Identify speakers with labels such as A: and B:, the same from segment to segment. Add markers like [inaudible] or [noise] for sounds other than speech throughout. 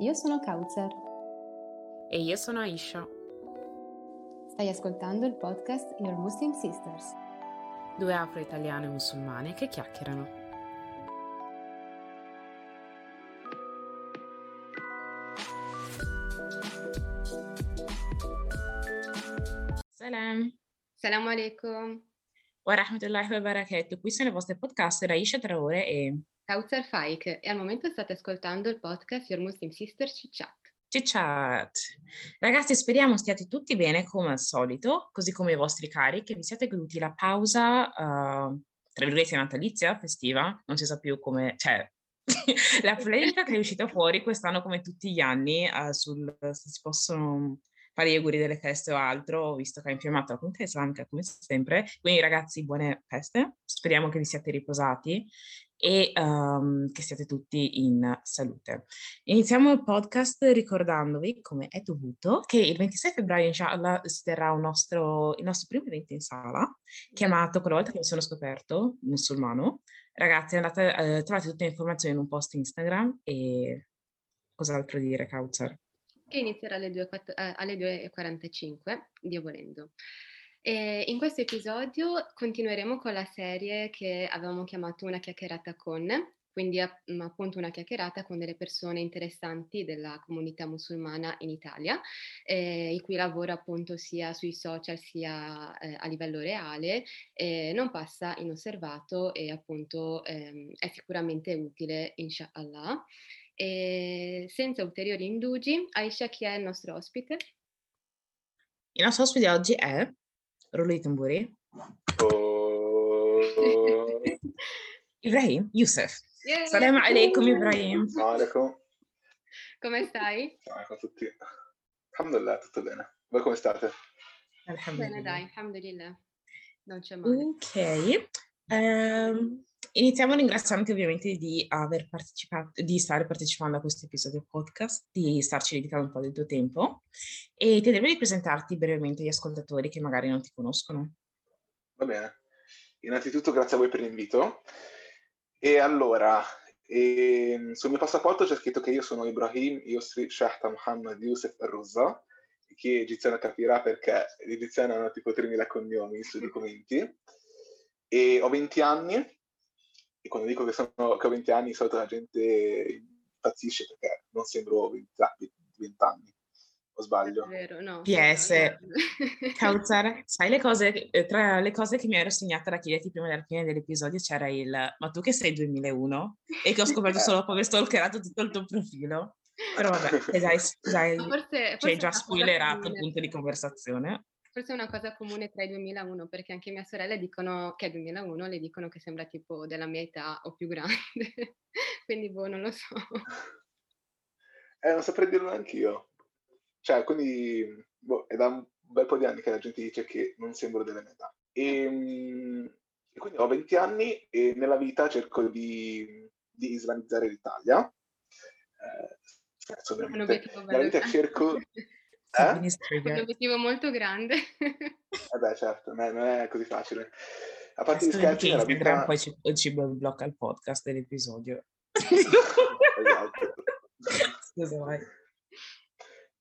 A: Io sono Kauzer.
B: E io sono Aisha.
A: Stai ascoltando il podcast Your Muslim Sisters.
B: Due afro-italiane musulmane che chiacchierano. Salam.
A: Salam alaikum.
B: Wa rahmatullahi wa barakatuh. Qui sono i vostri podcaster Aisha Traore e
A: Kauzer Faik e al momento state ascoltando il podcast Your Muslim Chat.
B: Chit Chat. Ragazzi, speriamo stiate tutti bene come al solito, così come i vostri cari, che vi siate goduti la pausa, uh, tra virgolette, natalizia, festiva, non si sa più come, cioè, [laughs] la polemica che è uscita fuori quest'anno come tutti gli anni uh, sul se si possono fare gli auguri delle feste o altro, visto che ha infiammato la comunità islamica come sempre. Quindi ragazzi, buone feste, speriamo che vi siate riposati e um, che siate tutti in salute. Iniziamo il podcast ricordandovi, come è dovuto, che il 26 febbraio, inshallah, si terrà nostro, il nostro primo evento in sala, chiamato, quella volta che mi sono scoperto, musulmano. Ragazzi, andate, eh, trovate tutte le informazioni in un post Instagram e cos'altro dire, Kautsar?
A: Che inizierà alle 2.45, eh, Dio volendo. E in questo episodio continueremo con la serie che avevamo chiamato Una chiacchierata con, quindi appunto una chiacchierata con delle persone interessanti della comunità musulmana in Italia, eh, il cui lavoro appunto sia sui social sia eh, a livello reale eh, non passa inosservato e appunto ehm, è sicuramente utile, inshallah. E senza ulteriori indugi, Aisha chi è il nostro ospite?
B: Il nostro ospite oggi è Rullo di tamburi. Oh. Ibrahim Youssef. Yeah. Salam alaikum Ibrahim.
C: Alaikum.
A: Come stai?
C: Ciao a tutti. Alhamdulillah, tutto bene. Voi come state?
A: Bene dai, alhamdulillah. Non c'è male.
B: Ok. Um, iniziamo ringraziando ovviamente di aver partecipato, di stare partecipando a questo episodio podcast, di starci dedicando un po' del tuo tempo e ti devi presentarti brevemente agli ascoltatori che magari non ti conoscono.
C: Va bene. Innanzitutto grazie a voi per l'invito. E allora, e, ehm, sul mio passaporto c'è scritto che io sono Ibrahim Yusri Shahta Muhammad Youssef Ruzza, chi è egiziano capirà perché gli egiziani hanno tipo 3.000 cognomi sui documenti. E ho 20 anni, e quando dico che, sono, che ho 20 anni, di solito la gente impazzisce perché non sembro 20, 20 anni. O sbaglio?
A: Vero, no.
B: PS, [laughs] Kautsar, sai le cose, eh, tra le cose che mi ero segnata da chiederti prima della fine dell'episodio c'era il ma tu che sei 2001? E che ho scoperto solo dopo aver stalkerato tutto il tuo profilo. Però vabbè, [laughs] dai, dai, forse, ci hai già spoilerato il punto di conversazione.
A: Forse è una cosa comune tra i 2001, perché anche mia sorella dicono che è 2001, le dicono che sembra tipo della mia età o più grande. [laughs] quindi, boh, non lo so.
C: Eh, non saprei dirlo anch'io. Cioè, quindi, boh, è da un bel po' di anni che la gente dice che non sembro della mia età. E, ehm, e quindi ho 20 anni e nella vita cerco di, di islamizzare l'Italia. Eh, ovviamente. Nella vita cerco... [laughs]
A: Eh? Un obiettivo molto grande. [laughs]
C: Eh beh, certo, non è, non è così facile. A parte gli scherzi, nella vita...
B: poi ci, ci blocca il podcast dell'episodio. [laughs]
C: esatto.
B: Scusa, vai.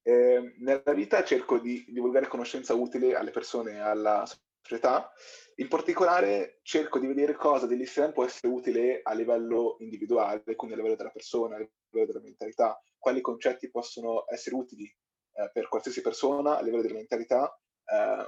C: Eh, nella vita cerco di divulgare conoscenza utile alle persone e alla società. In particolare cerco di vedere cosa dell'Islam può essere utile a livello individuale, quindi a livello della persona, a livello della mentalità, quali concetti possono essere utili eh, per qualsiasi persona a livello della mentalità eh,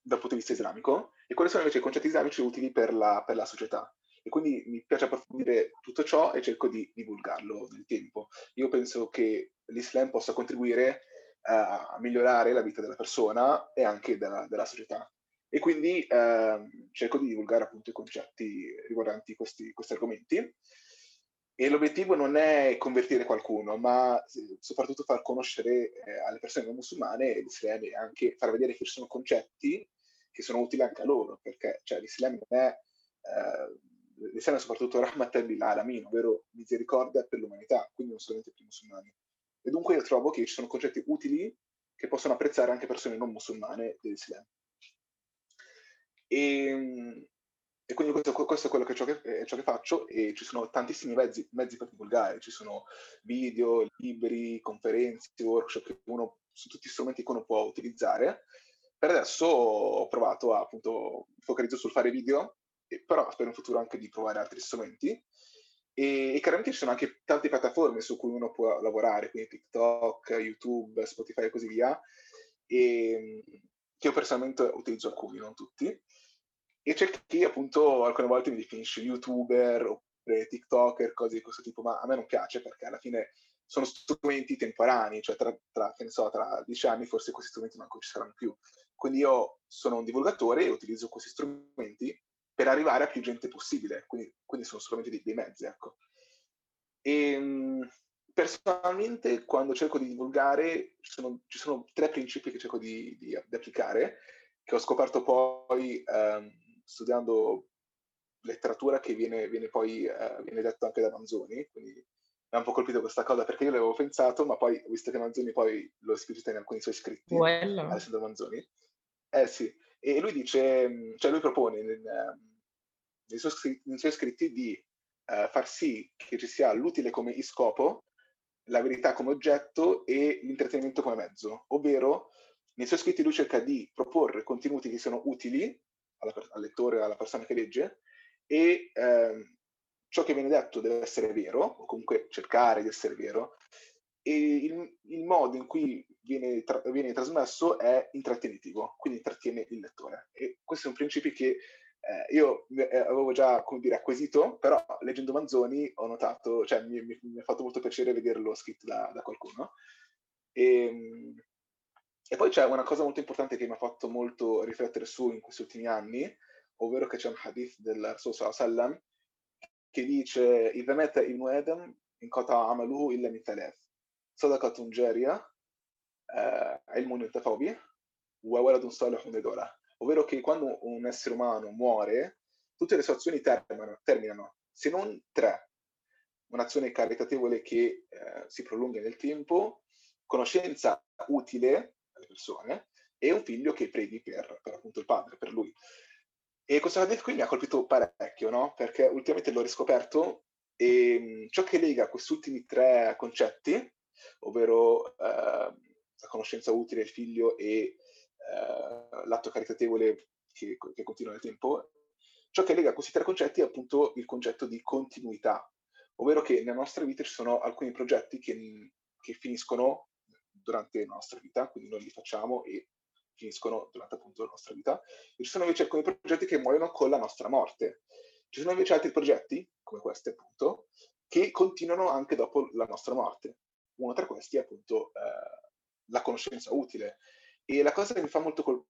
C: dal punto di vista islamico e quali sono invece i concetti islamici utili per la, per la società. E quindi mi piace approfondire tutto ciò e cerco di divulgarlo nel tempo. Io penso che l'Islam possa contribuire uh, a migliorare la vita della persona e anche della, della società. E quindi uh, cerco di divulgare appunto i concetti riguardanti questi, questi argomenti. E l'obiettivo non è convertire qualcuno, ma soprattutto far conoscere eh, alle persone non musulmane l'Islam e anche far vedere che ci sono concetti che sono utili anche a loro, perché cioè, l'Islam non è, eh, l'Islam è soprattutto [laughs] rahmat lil alamin, ovvero misericordia per l'umanità, quindi non solamente per i musulmani. E dunque io trovo che ci sono concetti utili che possono apprezzare anche persone non musulmane dell'Islam. E, e quindi questo, questo è quello che, ciò che, ciò che faccio e ci sono tantissimi mezzi, mezzi per divulgare, ci sono video, libri, conferenze, workshop, che uno, su tutti strumenti che uno può utilizzare. Per adesso ho provato a, appunto, focalizzo sul fare video, però spero in futuro anche di provare altri strumenti. E, e chiaramente ci sono anche tante piattaforme su cui uno può lavorare, quindi TikTok, YouTube, Spotify e così via, e, che io personalmente utilizzo alcuni, non tutti e c'è chi appunto alcune volte mi definisce youtuber oppure tiktoker, cose di questo tipo, ma a me non piace perché alla fine sono strumenti temporanei, cioè tra, tra, so, tra dieci anni forse questi strumenti manco ci saranno più. Quindi io sono un divulgatore e utilizzo questi strumenti per arrivare a più gente possibile, quindi, quindi sono solamente dei, dei mezzi, ecco. E, ehm, personalmente quando cerco di divulgare ci sono, ci sono tre principi che cerco di, di, di, applicare, che ho scoperto poi um, studiando letteratura che viene, viene poi eh, viene detto anche da Manzoni, quindi mi ha un po' colpito questa cosa perché io l'avevo pensato, ma poi ho visto che Manzoni poi lo esplicita in alcuni suoi scritti,
B: Quello.
C: Alessandro Manzoni. Eh sì, e lui dice, cioè lui propone nel, nei, suoi, nei, suoi, scritti di uh, far sì che ci sia l'utile come scopo, la verità come oggetto e l'intrattenimento come mezzo, ovvero nei suoi scritti lui cerca di proporre contenuti che siano utili alla, al lettore, alla persona che legge, e ehm, ciò che viene detto deve essere vero, o comunque cercare di essere vero, e il, il modo in cui viene, tra, viene, trasmesso è intrattenitivo, quindi intrattiene il lettore. E questo è un principio che eh, io eh, avevo già, come dire, acquisito, però leggendo Manzoni ho notato, cioè mi, mi, mi ha fatto molto piacere vederlo scritto da, da qualcuno. E, ehm, e poi c'è una cosa molto importante che mi ha fatto molto riflettere su in questi ultimi anni, ovvero che c'è un hadith del Rasul sallam che dice إذا مات ابن آدم انقطع عمله إلا من ثلاث صدقة جارية علم ينتفع به وولد صالح يدعو ovvero che quando un essere umano muore tutte le sue azioni terminano, terminano se non tre un'azione caritatevole che eh, si prolunga nel tempo conoscenza utile alle persone, e un figlio che preghi per, per appunto il padre, per lui. E questo hadith qui mi ha colpito parecchio, no? Perché ultimamente l'ho riscoperto e ciò che lega questi ultimi tre concetti, ovvero eh, la conoscenza utile, il figlio e eh, l'atto caritatevole che, che, continua nel tempo, ciò che lega questi tre concetti è appunto il concetto di continuità, ovvero che nella nostra vita ci sono alcuni progetti che, che finiscono durante la nostra vita, quindi noi li facciamo e finiscono durante appunto la nostra vita. E ci sono invece alcuni progetti che muoiono con la nostra morte. Ci sono invece altri progetti, come questi appunto, che continuano anche dopo la nostra morte. Uno tra questi è appunto eh, la conoscenza utile. E la cosa che mi fa molto col-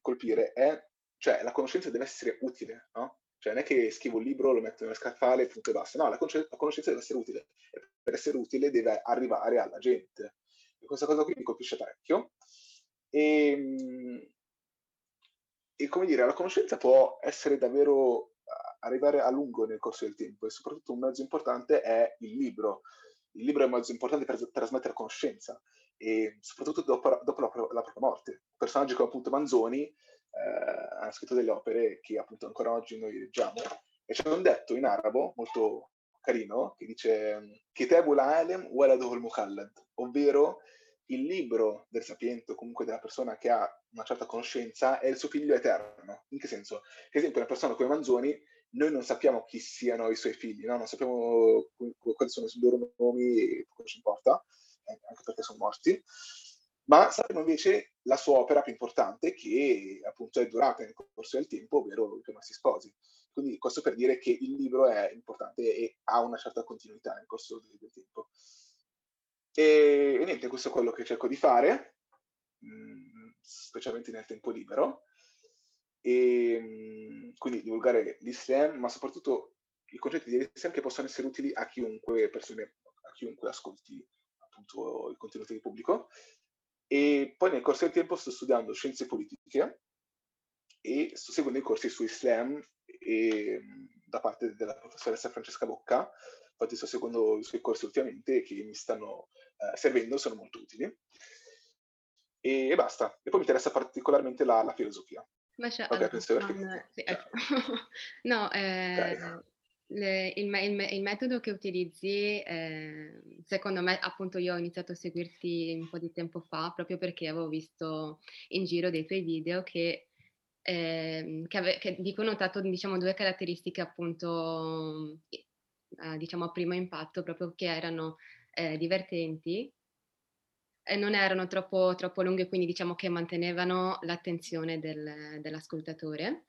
C: colpire è, cioè, la conoscenza deve essere utile, no? Cioè, non è che scrivo un libro, lo metto nella scaffale, punto e basta. No, la, con- la conoscenza deve essere utile. E per essere utile deve arrivare alla gente. E questa cosa qui mi colpisce parecchio. E, ehm, e come dire, la conoscenza può essere davvero arrivare a lungo nel corso del tempo e soprattutto un mezzo importante è il libro. Il libro è un mezzo importante per trasmettere conoscenza e soprattutto dopo, dopo la, la, propria morte. Personaggi come appunto Manzoni eh, hanno scritto delle opere che appunto ancora oggi noi leggiamo e c'è un detto in arabo molto carino che dice Kitabul Alem Waladuhul Mukhallad, ovvero il libro del sapiente o comunque della persona che ha una certa conoscenza è il suo figlio eterno. In che senso? Per esempio, una persona come Manzoni, noi non sappiamo chi siano i suoi figli, no? non sappiamo quali sono i loro nomi cosa ci importa, eh, anche perché sono morti, ma sappiamo invece la sua opera più importante che appunto è durata nel corso del tempo, ovvero i Promessi Sposi. Quindi questo per dire che il libro è importante e ha una certa continuità nel corso del, tempo. E, e, niente, questo è quello che cerco di fare, mh, mm, specialmente nel tempo libero. E, mh, mm, quindi divulgare l'Islam, ma soprattutto i concetti di Islam che possono essere utili a chiunque, persone, a chiunque ascolti appunto il contenuto di pubblico. E poi nel corso del tempo sto studiando scienze politiche e sto seguendo i corsi su Islam e, da parte della professoressa Francesca Bocca, infatti sto seguendo i suoi corsi ultimamente che mi stanno eh, servendo, sono molto utili. E, e, basta. E poi mi interessa particolarmente la, la filosofia.
A: Masha
C: Ok,
A: Allah,
C: pensavo
A: non sì,
C: eh,
A: ecco. [laughs] No, ehm, le il il il metodo che utilizzi, ehm, secondo me appunto io ho iniziato a seguirti un po' di tempo fa, proprio perché avevo visto in giro dei tuoi video che ehm, che ave che di cui ho notato, diciamo, 2 caratteristiche appunto, uhm, diciamo a primo impatto, proprio che erano, ehm, divertenti e non erano troppo troppo lunghe, quindi diciamo che mantenevano l'attenzione del dell'ascoltatore,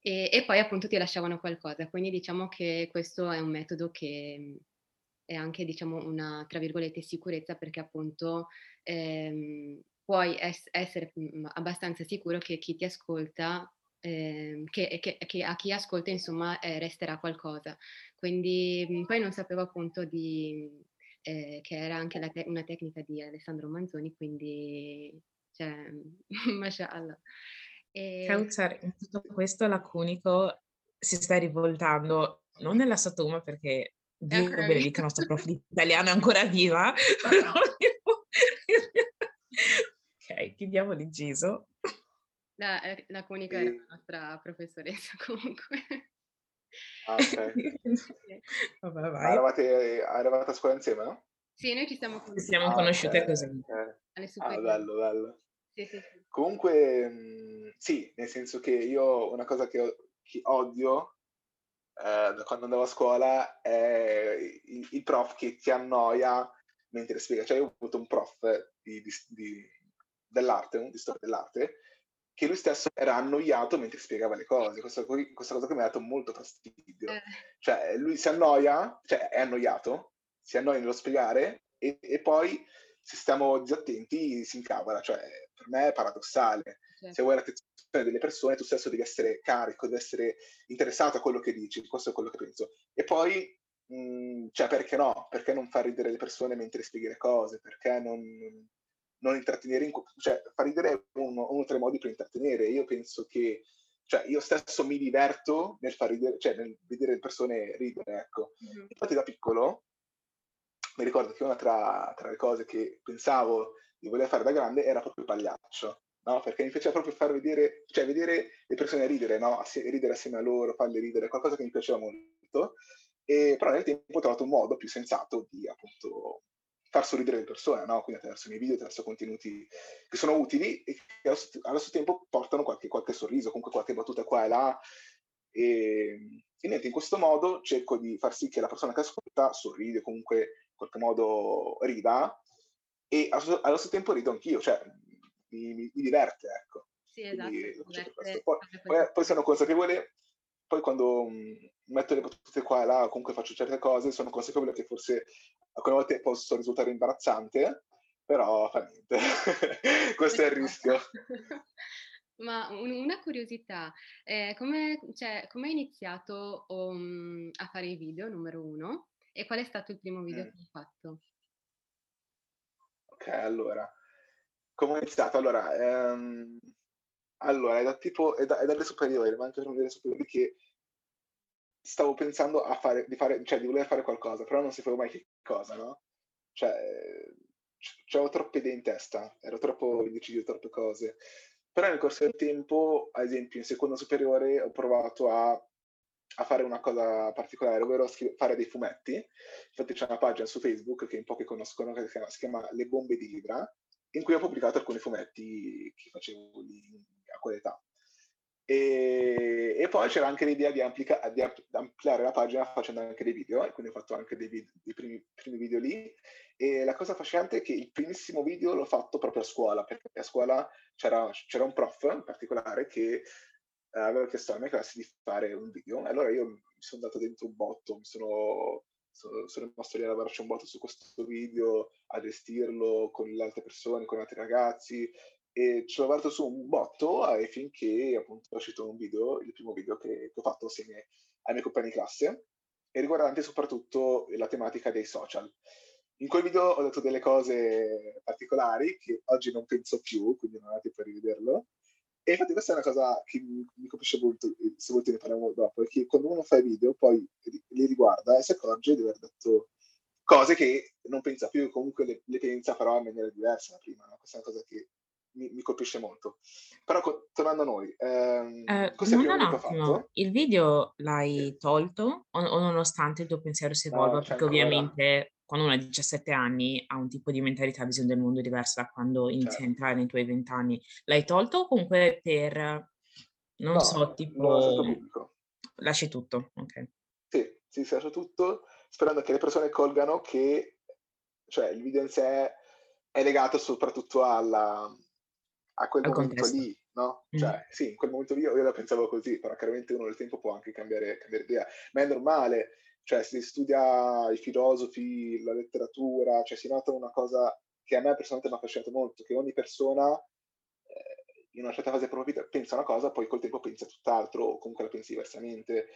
A: e e poi appunto ti lasciavano qualcosa. Quindi diciamo che questo è un metodo che, è anche diciamo una, tra virgolette, "sicurezza" perché appunto, ehm, puoi ess essere, mhmm, abbastanza sicuro che chi ti ascolta ehm, che che che a chi ascolta insomma, ehm, resterà qualcosa. Quindi, mhmm, poi non sapevo appunto di ehm, che era anche te una tecnica di Alessandro Manzoni, quindi cioè, [laughs] Masha Allah. E
B: Kauthar, in tutto questo laconico si sta rivoltando, non nella sua tomba perché Dio benedica il nostro prof di italiano, è ancora viva, [laughs] [laughs] però chiudiamo l'inciso.
A: La ehm, laconica era
C: E
A: la nostra professoressa [laughs] comunque.
C: Ah.
A: Sì. [laughs]
B: Vabbè,
C: Ma
B: vai.
C: eravate eravate a scuola insieme, no?
A: Sì, noi ci siamo
B: Ci
A: conosciute
B: siamo
C: Ah,
B: conosciute
C: okay,
B: così.
C: okay. Ah, bello, bello.
A: Sì, sì, sì.
C: Comunque, mhmm, sì, nel senso che io una cosa che che odio, da quando andavo a scuola è il il prof che ti annoia mentre spiega. Cioè io ho avuto un prof di di di dell'arte, un di storia dell'arte, che lui stesso era annoiato mentre spiegava le cose. Questa questa cosa qui mi ha dato molto fastidio.
A: Eh.
C: Cioè lui si annoia, cioè è annoiato, si annoia nello spiegare e e poi se stiamo disattenti si incavola. Cioè per me è paradossale.
A: Certo.
C: Se vuoi l'attenzione delle persone tu stesso devi essere carico, devi essere interessato a quello che dici, questo è quello che penso. E poi, mhmm, cioè perché no? Perché non far ridere le persone mentre spieghi le cose? Perché non non intrattenere in cioè far ridere è uno uno tra i modi per intrattenere. Io penso che cioè io stesso mi diverto nel far ridere cioè nel vedere le persone ridere, ecco.
A: Mh-mh.
C: Infatti da piccolo mi ricordo che una tra tra le cose che pensavo di voler fare da grande era proprio il pagliaccio, no, perché mi piaceva proprio far vedere cioè vedere le persone ridere, no, assie ridere assieme a loro, farle ridere, qualcosa che mi piaceva molto. Ehm, però nel tempo ho trovato un modo più sensato di appunto far sorridere le persone, no, quindi attraverso i miei video, attraverso contenuti che sono utili e che allo allo stesso tempo portano qualche qualche sorriso, comunque qualche battuta qua e là. Ehm, e niente, in questo modo cerco di far sì che la persona che ascolta sorride, comunque in qualche modo rida e allo stesso allo stesso tempo rido anch'io, cioè mi mi mi diverte, ecco.
A: Sì, esatto,
C: Quindi
A: diverte
C: Poi poi poi sono consapevole poi quando, mhmm, metto le battute qua e là, o comunque faccio certe cose, sono consapevole che forse alcune volte posso risultare imbarazzante, però fa niente. [laughs] Questo è il rischio. [laughs]
A: Ma un una curiosità, ehm, come cioè, come hai iniziato, uhm, a fare i video, numero 1, e qual è stato il primo video
C: Mh.
A: che hai fatto?
C: Okay, allora, come ho iniziato? Allora, ehm, allora è da tipo è da è dalle superiori, ma anche delle superiori che stavo pensando a fare di fare cioè di voler fare qualcosa, però non sapevo mai che cosa, no, cioè c c'avevo troppe idee in testa, ero troppo indeciso di troppe cose. Però nel corso del tempo, ad esempio in seconda superiore, ho provato a a fare una cosa particolare, ovvero schi fare dei fumetti. Infatti c'è una pagina su Facebook che in pochi conoscono che si chiama si chiama Le bombe di Ibra, in cui ho pubblicato alcuni fumetti che facevo lì a quell'età. Ehm, e poi c'era anche l'idea di amplica di amp ampliare la pagina facendo anche dei video, e quindi ho fatto anche dei vid i primi primi video lì. E la cosa affascinante è che il primissimo video l'ho fatto proprio a scuola, perché a scuola c'era c'era un prof in particolare che, aveva chiesto alla mia classe di fare un video, e allora io mi son dato dentro un botto, mi sono sono sono rimasto lì a lavorarci un botto su questo video, a gestirlo con le altre persone, con altri ragazzi, e ci ho lavorato su un botto, e finché appunto è uscito un video, il primo video che che ho fatto assieme ai miei compagni di classe, e riguardante soprattutto la tematica dei social. In quel video ho detto delle cose particolari che oggi non penso più, quindi non andate a rivederlo. E infatti questa è una cosa che mi colpisce molto, se volete ne parliamo dopo, è che quando uno fa i video poi li riguarda e si accorge di aver detto cose che non pensa più, comunque le le pensa però in maniera diversa da prima, no, questa è una cosa che mi, mi colpisce molto. Però co- tornando a noi, ehm,
B: Eh,
C: che
B: no, un attimo,
C: fatto?
B: il video
C: Sì.
B: l'hai tolto o, o nonostante il tuo pensiero si evolva?
C: C'è
B: Perché ovviamente quando uno ha 17 anni ha un tipo di mentalità, visione del mondo diversa da quando inizi a
C: Certo.
B: entrare nei tuoi 20 anni. L'hai tolto o comunque per, non
C: No,
B: so, tipo, lasci tutto, ok.
C: Sì, sì, si lascia tutto, sperando che le persone colgano che cioè, il video in sé è legato soprattutto alla, a quel
B: Al
C: momento
B: contesto.
C: lì, no?
B: Mm.
C: Cioè, sì, in quel momento lì io la pensavo così, però chiaramente uno nel tempo può anche cambiare, cambiare idea. Ma è normale, cioè si studia i filosofi, la letteratura, cioè si nota una cosa che a me personalmente mi ha affascinato molto, che ogni persona eh, in una certa fase della propria vita pensa una cosa, poi col tempo pensa tutt'altro, o comunque la pensi diversamente.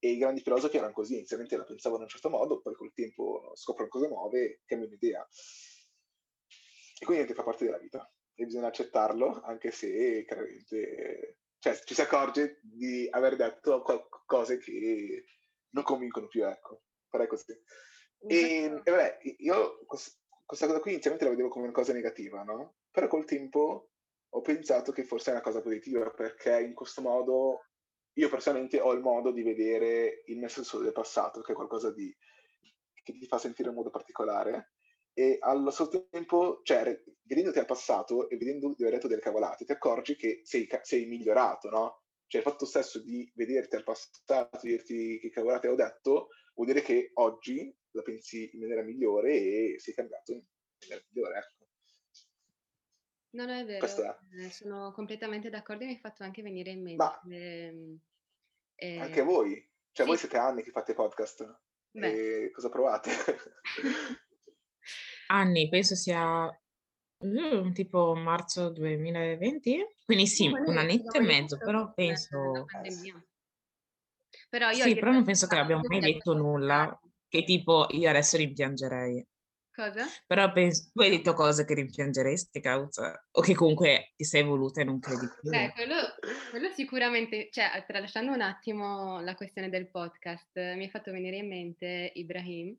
C: E i grandi filosofi erano così, inizialmente la pensavano in un certo modo, poi col tempo scoprono cose nuove e cambiano idea. E quindi niente, fa parte della vita e bisogna accettarlo, anche se chiaramente cioè, ci si accorge di aver detto cose che non convincono più, ecco. Farei così. E, e vabbè, io quest- questa cosa qui inizialmente la vedevo come una cosa negativa, no? Però col tempo ho pensato che forse è una cosa positiva, perché in questo modo io personalmente ho il modo di vedere il me stesso del passato, che è qualcosa di, che ti fa sentire in modo particolare, e allo stesso tempo, cioè, vedendoti al passato e vedendo di aver detto delle cavolate, ti accorgi che sei, sei migliorato, no? Cioè, il fatto stesso di vederti al passato, di dirti che cavolate ho detto, vuol dire che oggi la pensi in maniera migliore e sei cambiato in maniera migliore, ecco.
A: No, no, è vero,
C: Questo è.
A: eh, sono completamente d'accordo e mi hai fatto anche venire in mente.
C: Ma
A: ehm,
C: anche
A: eh,
C: voi, cioè voi
A: sì,
C: siete anni che fate podcast,
A: beh,
C: e cosa provate? [laughs]
B: Anni, penso sia uh, tipo marzo 2020, quindi sì,
A: no,
B: un annetto e mezzo, però penso...
C: Eh.
A: Però io
B: Sì, però non penso che abbiamo mai detto nulla che tipo io adesso rimpiangerei.
A: Cosa?
B: Però penso, tu hai detto cose che rimpiangeresti, causa, o che comunque ti sei voluta e non credi più.
A: Beh, quello, quello sicuramente, cioè, tralasciando un attimo la questione del podcast, mi è fatto venire in mente Ibrahim,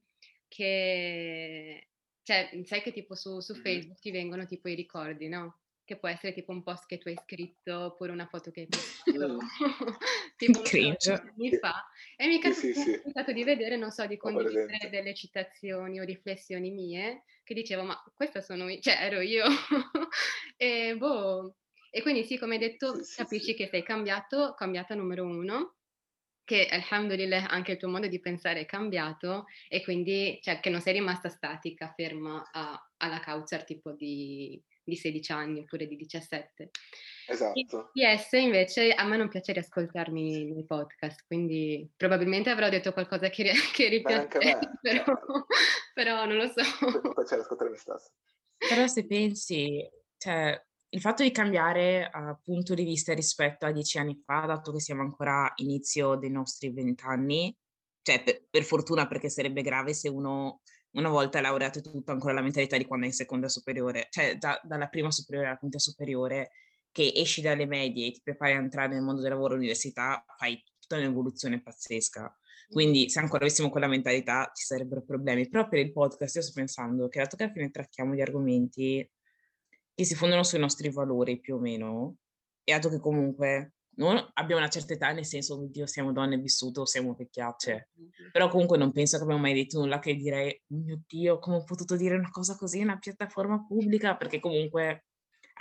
A: che, cioè, sai che tipo su, su
C: Mhm.
A: Facebook ti vengono tipo i ricordi, no? Che può essere tipo un post che tu hai scritto oppure una foto che hai postato
C: Mm. [laughs]
A: tipo anni fa e mi è
C: sì, sì,
A: capitato,
C: sì,
A: di vedere, non so, di condividere delle citazioni o riflessioni mie che dicevo, ma questa sono io, cioè ero io. [laughs] e boh, e quindi sì, come hai detto,
C: Sì,
A: capisci
C: sì.
A: che sei cambiato, cambiata numero uno, che alhamdulillah anche il tuo modo di pensare è cambiato e quindi cioè, che non sei rimasta statica, ferma a- alla Kautsar tipo di, di 16 anni oppure di 17.
C: Esatto.
A: PS invece a me non piace riascoltarmi nei podcast, quindi probabilmente avrò detto qualcosa che, che
C: a me, [laughs]
A: però,
C: cioè,
A: però non lo so.
C: mi piace ascoltare me stesso.
B: Però se pensi, cioè, il fatto di cambiare uh, punto di vista rispetto a dieci anni fa, dato che siamo ancora inizio dei nostri vent'anni, cioè per, per fortuna perché sarebbe grave se uno una volta laureato e tutto ancora la mentalità di quando è in seconda superiore, cioè già dalla prima superiore alla quinta superiore, che esci dalle medie e ti prepari a entrare nel mondo del lavoro all'università, fai tutta un'evoluzione pazzesca. Quindi se ancora avessimo quella mentalità ci sarebbero problemi. Però per il podcast io sto pensando che dato che alla fine trattiamo di argomenti che si fondano sui nostri valori più o meno, e dato che comunque non abbiamo una certa età, nel senso, oh Dio, siamo donne vissute o siamo vecchiacce, però comunque non penso che abbiamo mai detto nulla che direi, oh mio Dio, come ho potuto dire una cosa così in una piattaforma pubblica, perché comunque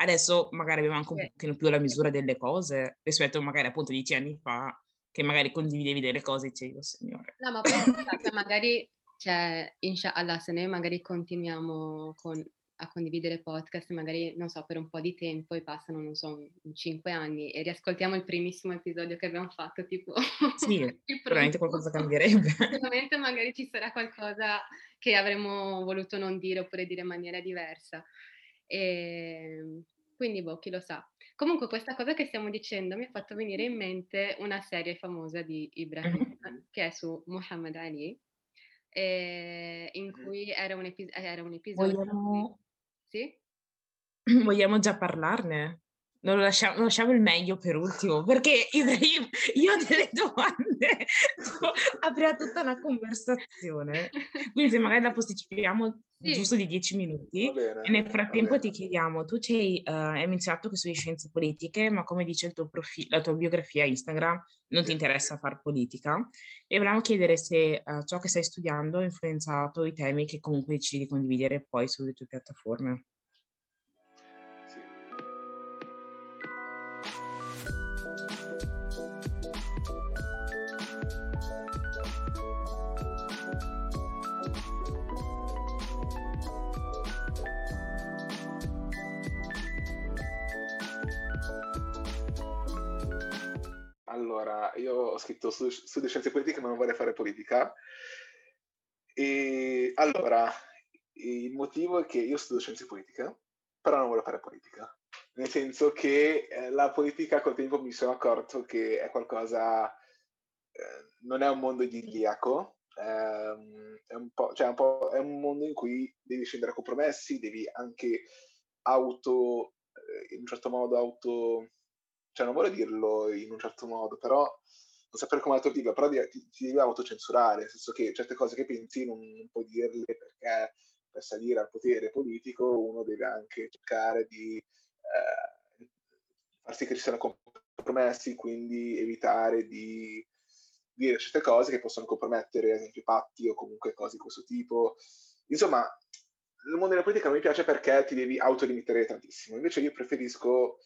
B: adesso magari abbiamo anche un
A: Sì.
B: pochino più la misura delle cose rispetto magari appunto dieci anni fa, che magari condividevi delle cose e dicevi, oh signore.
A: No, ma poi magari, cioè, inshallah, se noi magari continuiamo con- a condividere podcast, magari, non so, per un po' di tempo e passano, non so, un- un cinque anni e riascoltiamo il primissimo episodio che abbiamo fatto, tipo
B: Sì, [laughs] veramente
A: primo.
B: qualcosa cambierebbe.
A: Sicuramente magari ci sarà qualcosa che avremmo voluto non dire oppure dire in maniera diversa. E quindi, boh, chi lo sa. Comunque, questa cosa che stiamo dicendo mi ha fatto venire in mente una serie famosa di Ibrahim,
B: Mhm.
A: che è su Muhammad Ali, eh, in
C: Mhm.
A: cui era un, epi- era un episodio...
B: Vogliamo,
A: Sì? [clears throat]
B: vogliamo già parlarne? Non lo lasciamo, lasciamo, il meglio per ultimo, perché Ibrahim, io [laughs] ho delle domande, [laughs] aprirà tutta una conversazione, quindi se magari la posticipiamo sì. giusto di dieci minuti, bene, e nel frattempo ti chiediamo, tu ci hai, uh, hai menzionato che studi scienze politiche, ma come dice il tuo profilo, la tua biografia Instagram, non ti interessa fare politica, e volevamo chiedere se uh, ciò che stai studiando ha influenzato i temi che comunque decidi di condividere poi sulle tue piattaforme.
C: Allora, io ho scritto su, studio scienze politiche ma non vorrei fare politica. E allora, il motivo è che io studio scienze politiche, però non voglio fare politica. Nel senso che eh, la politica col tempo mi sono accorto che è qualcosa, eh, non è un mondo idilliaco, ehm, è, un cioè un è un mondo in cui devi scendere a compromessi, devi anche auto, eh, in un certo modo auto cioè non voglio dirlo in un certo modo, però non sapere come altro dirlo, però ti, ti devi autocensurare, nel senso che certe cose che pensi non, non puoi dirle perché per salire al potere politico uno deve anche cercare di eh, far sì che ci siano compromessi, quindi evitare di dire certe cose che possono compromettere, ad esempio, patti o comunque cose di questo tipo. Insomma, il mondo della politica non mi piace perché ti devi autolimitare tantissimo. Invece io preferisco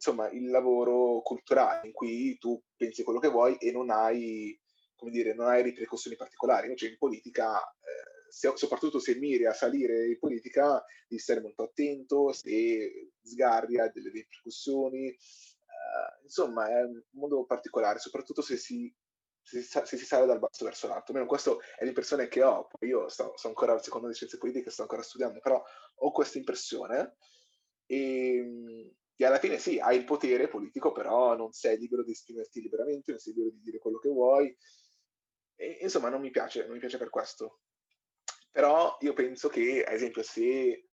C: insomma, il lavoro culturale in cui tu pensi quello che vuoi e non hai, come dire, non hai ripercussioni particolari. Invece in politica, eh, se, soprattutto se miri a salire in politica, devi stare molto attento, se sgarri ha delle ripercussioni. Eh, insomma, è un modo particolare, soprattutto se si, se, si sale dal basso verso l'alto. Almeno questa è l'impressione che ho. Io sto, sto ancora al secondo di scienze politiche, sto ancora studiando, però ho questa impressione. E, ehm, che alla fine sì, hai il potere politico, però non sei libero di esprimerti liberamente, non sei libero di dire quello che vuoi. E, insomma, non mi piace, non mi piace per questo. Però io penso che, ad esempio, se eh,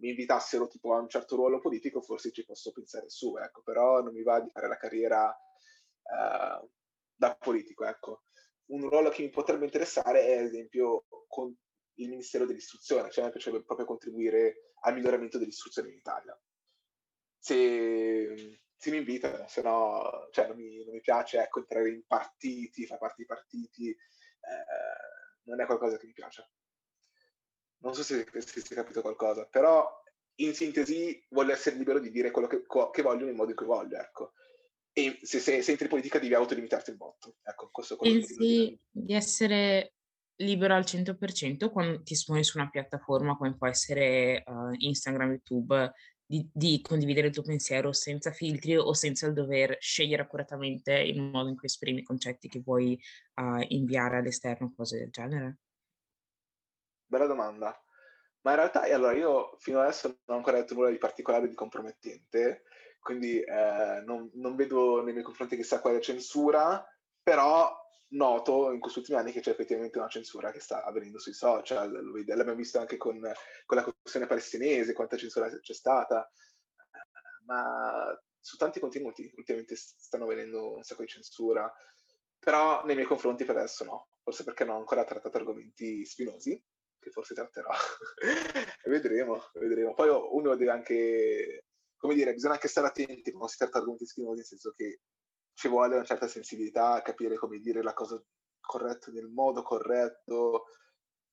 C: mi invitassero tipo a un certo ruolo politico, forse ci posso pensare su, ecco, però non mi va di fare la carriera eh, da politico, ecco. Un ruolo che mi potrebbe interessare è, ad esempio, con il Ministero dell'Istruzione, cioè me piacerebbe proprio contribuire al miglioramento dell'istruzione in Italia se, se mi invitano, se no cioè, non, mi, non, mi, piace ecco, entrare in partiti, fare parte di partiti, eh, non è qualcosa che mi piace. Non so se, se si è capito qualcosa, però in sintesi voglio essere libero di dire quello che, che voglio nel modo in cui voglio, ecco. E se, se, se entri in politica devi autolimitarti il botto. Ecco, questo è quello
B: Pensi di essere libero al 100% quando ti esponi su una piattaforma come può essere uh, Instagram, YouTube, di, di, condividere il tuo pensiero senza filtri o senza il dover scegliere accuratamente il modo in cui esprimi i concetti che vuoi uh, inviare all'esterno, cose del genere?
C: Bella domanda. Ma in realtà, allora, io fino adesso non ho ancora detto nulla di particolare di compromettente, quindi eh, non, non, vedo nei miei confronti chissà quale censura, però noto in questi ultimi anni che c'è effettivamente una censura che sta avvenendo sui social, l'abbiamo visto anche con, con la questione palestinese, quanta censura c'è stata, ma su tanti contenuti ultimamente stanno avvenendo un sacco di censura, però nei miei confronti per adesso no, forse perché non ho ancora trattato argomenti spinosi, che forse tratterò, [laughs] vedremo, vedremo. Poi uno deve anche, come dire, bisogna anche stare attenti quando si tratta di argomenti spinosi, nel senso che ci vuole una certa sensibilità a capire come dire la cosa corretta nel modo corretto.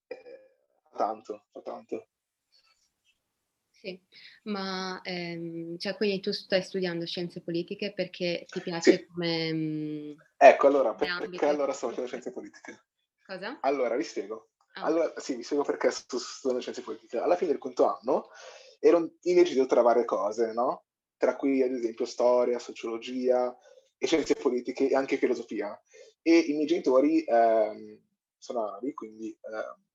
C: Eh, tanto, fa tanto.
A: Sì, ma ehm, cioè, quindi tu stai studiando scienze politiche perché ti piace sì. come... Mh,
C: mm, ecco, allora, perché allora sto facendo scienze politiche?
A: Cosa?
C: Allora, vi spiego. Ah. Allora, sì, vi spiego perché sto studiando scienze politiche. Alla fine del quinto anno ero indeciso tra varie cose, no? Tra cui, ad esempio, storia, sociologia, e scienze politiche e anche filosofia. E i miei genitori ehm, sono arabi, quindi eh,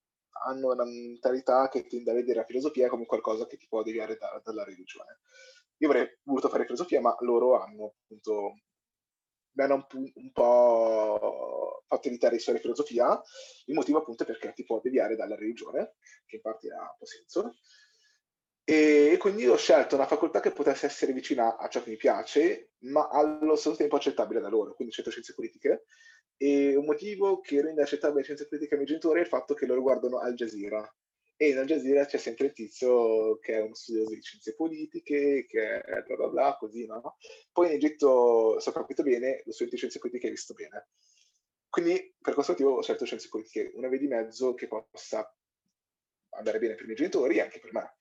C: hanno una mentalità che tende a vedere la filosofia come qualcosa che ti può deviare da, dalla religione. Io avrei voluto fare filosofia, ma loro hanno appunto mi hanno un, un, po' fatto evitare di studiare filosofia, il motivo appunto è perché ti può deviare dalla religione, che in parte ha un po' senso, E quindi ho scelto una facoltà che potesse essere vicina a ciò che mi piace, ma allo stesso tempo accettabile da loro, quindi scelto scienze politiche. E un motivo che rende accettabile scienze politiche ai miei genitori è il fatto che loro guardano Al Jazeera. E in Al Jazeera c'è sempre il tizio che è uno studioso di scienze politiche, che è bla bla bla, così, no? Poi in Egitto, se ho capito bene, lo studente di scienze politiche è visto bene. Quindi per questo motivo ho scelto scienze politiche, una via di mezzo che possa andare bene per i miei genitori e anche per me.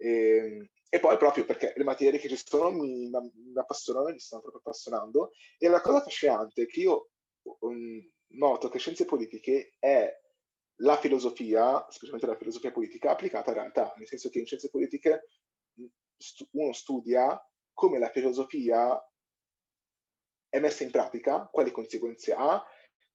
C: E, ehm, e, poi proprio perché le materie che ci sono mi, mi appassionano, mi stanno proprio appassionando. E la cosa affascinante è che io um, noto che scienze politiche è la filosofia, specialmente la filosofia politica, applicata in realtà, nel senso che in scienze politiche uno studia come la filosofia è messa in pratica, quali conseguenze ha,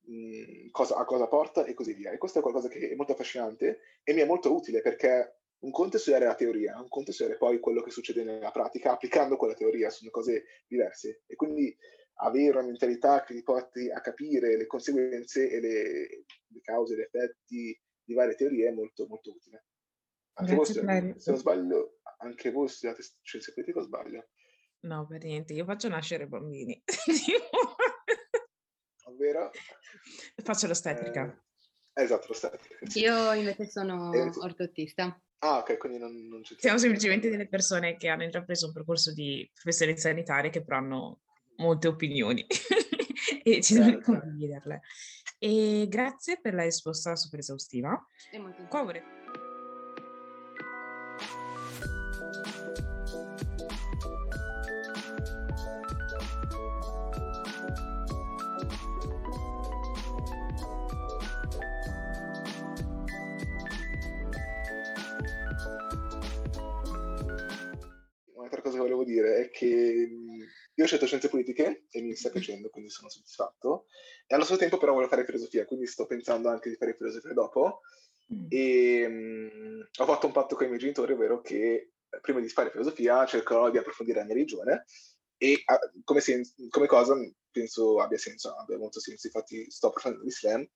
C: mh, cosa, a cosa porta e così via. E questo è qualcosa che è molto affascinante e mi è molto utile perché un conto è studiare la teoria, un conto è studiare poi quello che succede nella pratica applicando quella teoria, sono cose diverse. E quindi avere una mentalità che ti porti a capire le conseguenze e le, le cause, gli effetti di varie teorie è molto, molto utile. Anche voi se non sbaglio, anche voi studiate scienze politiche o sbaglio?
B: No, per niente, io faccio nascere bambini.
C: Ovvero?
B: Faccio l'ostetrica.
C: Eh, esatto, l'ostetrica.
A: Io invece sono eh, ortottista.
C: Ah, ok, quindi non, non
B: c'è... Siamo semplicemente delle persone che hanno intrapreso un percorso di professioni sanitarie che però hanno molte opinioni [laughs] e ci certo. dobbiamo condividerle. E grazie per la risposta super esaustiva. Qua vorrei...
C: Un'altra cosa che volevo dire è che io ho scelto scienze politiche e mi sta piacendo, quindi sono soddisfatto. E allo stesso tempo però voglio fare filosofia, quindi sto pensando anche di fare filosofia dopo. Mm. E um, ho fatto un patto con i miei genitori, ovvero che eh, prima di fare filosofia cercherò di approfondire la mia religione e uh, come, sen- come, cosa penso abbia senso, abbia molto senso. Infatti sto approfondendo l'Islam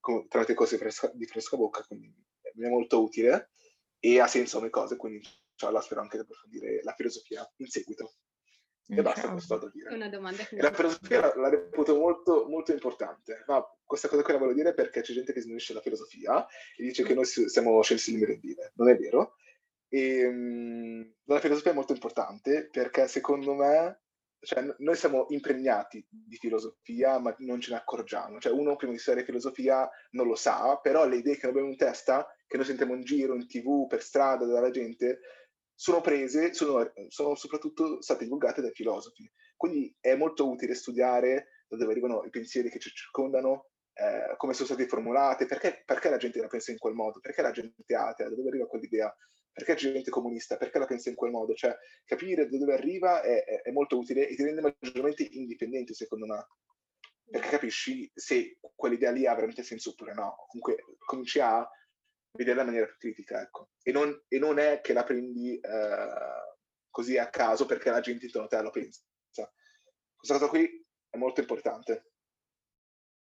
C: con, tramite cose di fresca, di fresca bocca, quindi mi è molto utile e ha senso come cose, quindi cioè, la spero anche di approfondire la filosofia in seguito. E basta, questo da dire. La filosofia la, la, reputo molto, molto importante. No, questa cosa qui la voglio dire perché c'è gente che sminuisce la filosofia e dice che noi siamo scelti di merendine. Non è vero. E, um, la filosofia è molto importante perché secondo me cioè, noi siamo impregnati di filosofia, ma non ce ne accorgiamo. Cioè, uno prima di studiare filosofia non lo sa, però le idee che abbiamo in testa, che noi sentiamo in giro, in tv, per strada, dalla gente, sono prese, sono, sono, soprattutto state divulgate dai filosofi. Quindi è molto utile studiare da dove arrivano i pensieri che ci circondano, eh, come sono state formulate, perché, perché, la gente la pensa in quel modo, perché la gente è atea, da dove arriva quell'idea, perché c'è gente comunista, perché la pensa in quel modo. Cioè, capire da dove arriva è, è, è molto utile e ti rende maggiormente indipendente, secondo me. Perché capisci se quell'idea lì ha veramente senso oppure no. Comunque cominci a vederla in maniera più critica, ecco. E non, e non è che la prendi eh, così a caso perché la gente intorno a te lo pensa. Questa cosa qui è molto importante.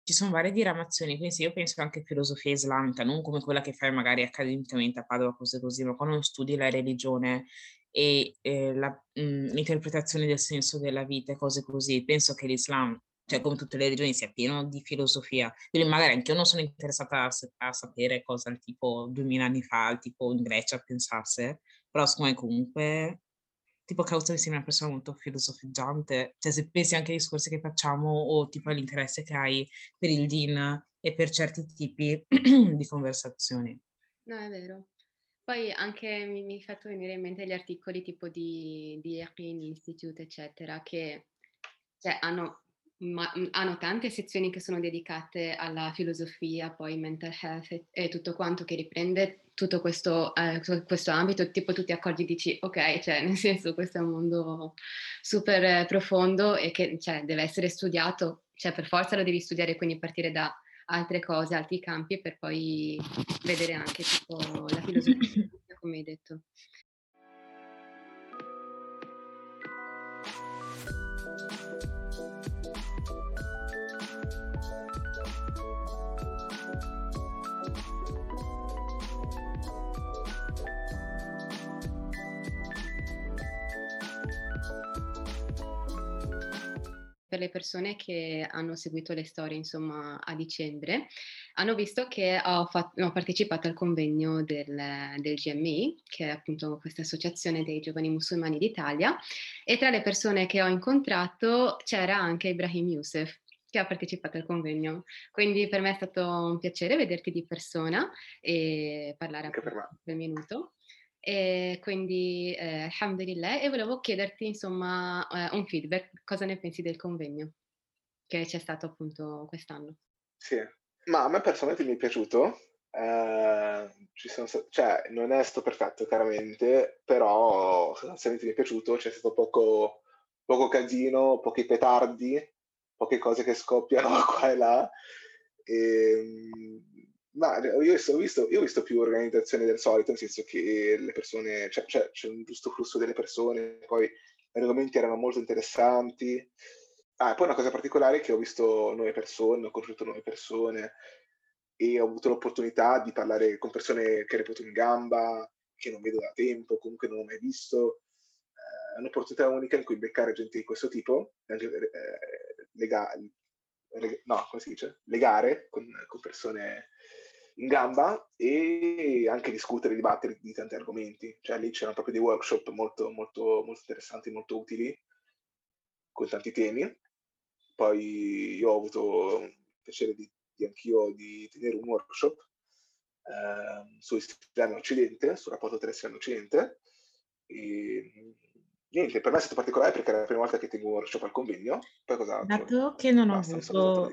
B: Ci sono varie diramazioni, quindi io penso anche a filosofia islamica, non come quella che fai magari accademicamente a Padova, cose così, ma quando studi la religione e eh, la, mh, l'interpretazione del senso della vita e cose così, penso che l'Islam cioè come tutte le regioni, sia pieno di filosofia. Quindi magari anche io non sono interessata a, a sapere cosa il tipo 2000 anni fa, il tipo in Grecia pensasse, però secondo me comunque tipo causa mi sembra una persona molto filosofeggiante, cioè se pensi anche ai discorsi che facciamo o tipo all'interesse che hai per il DIN e per certi tipi [clears throat] di conversazioni.
A: No, è vero. Poi anche mi, mi fatto venire in mente gli articoli tipo di, di Erin Institute, eccetera, che cioè, hanno ma mhmm, hanno tante sezioni che sono dedicate alla filosofia, poi mental health e, e tutto quanto che riprende tutto questo, eh, questo ambito, tipo tu ti accorgi e dici ok, cioè nel senso questo è un mondo super profondo e che cioè, deve essere studiato, cioè per forza lo devi studiare, quindi partire da altre cose, altri campi per poi vedere anche tipo la filosofia, [clears throat] come hai detto. Per le persone che hanno seguito le storie, insomma, a dicembre, hanno visto che ho, fatto, ho partecipato al convegno del, del, GMI, che è appunto questa associazione dei giovani musulmani d'Italia, e tra le persone che ho incontrato c'era anche Ibrahim Youssef, che ha partecipato al convegno. Quindi per me è stato un piacere vederti di persona e parlare
C: anche per
A: me. minuto. E quindi, eh, alhamdulillah, e volevo chiederti insomma eh, un feedback, cosa ne pensi del convegno che c'è stato appunto quest'anno?
C: Sì, ma a me personalmente mi è piaciuto, eh, sono, cioè non è stato perfetto chiaramente, però sostanzialmente mi è piaciuto, c'è stato poco, poco casino, pochi petardi, poche cose che scoppiano [laughs] qua e là. E, ehm, ma io ho, visto, io ho, visto, più organizzazioni del solito, nel senso che le persone, cioè, cioè, c'è un giusto flusso delle persone, poi gli argomenti erano molto interessanti. Ah, poi una cosa particolare è che ho visto nuove persone, ho conosciuto nuove persone e ho avuto l'opportunità di parlare con persone che reputo in gamba, che non vedo da tempo, comunque non ho mai visto. Eh, è un'opportunità unica in cui beccare gente di questo tipo, anche eh, lega, no, come si dice? legare con, con persone in gamba e anche discutere, dibattere di tanti argomenti. Cioè lì c'erano proprio dei workshop molto, molto, molto interessanti, molto utili, con tanti temi. Poi io ho avuto il piacere di, di anch'io di tenere un workshop eh, su Istriano Occidente, sul rapporto tra Istriano Occidente. E niente, per me è stato particolare perché era la prima volta che tengo un workshop al convegno. Poi cosa
B: Dato che non ho avuto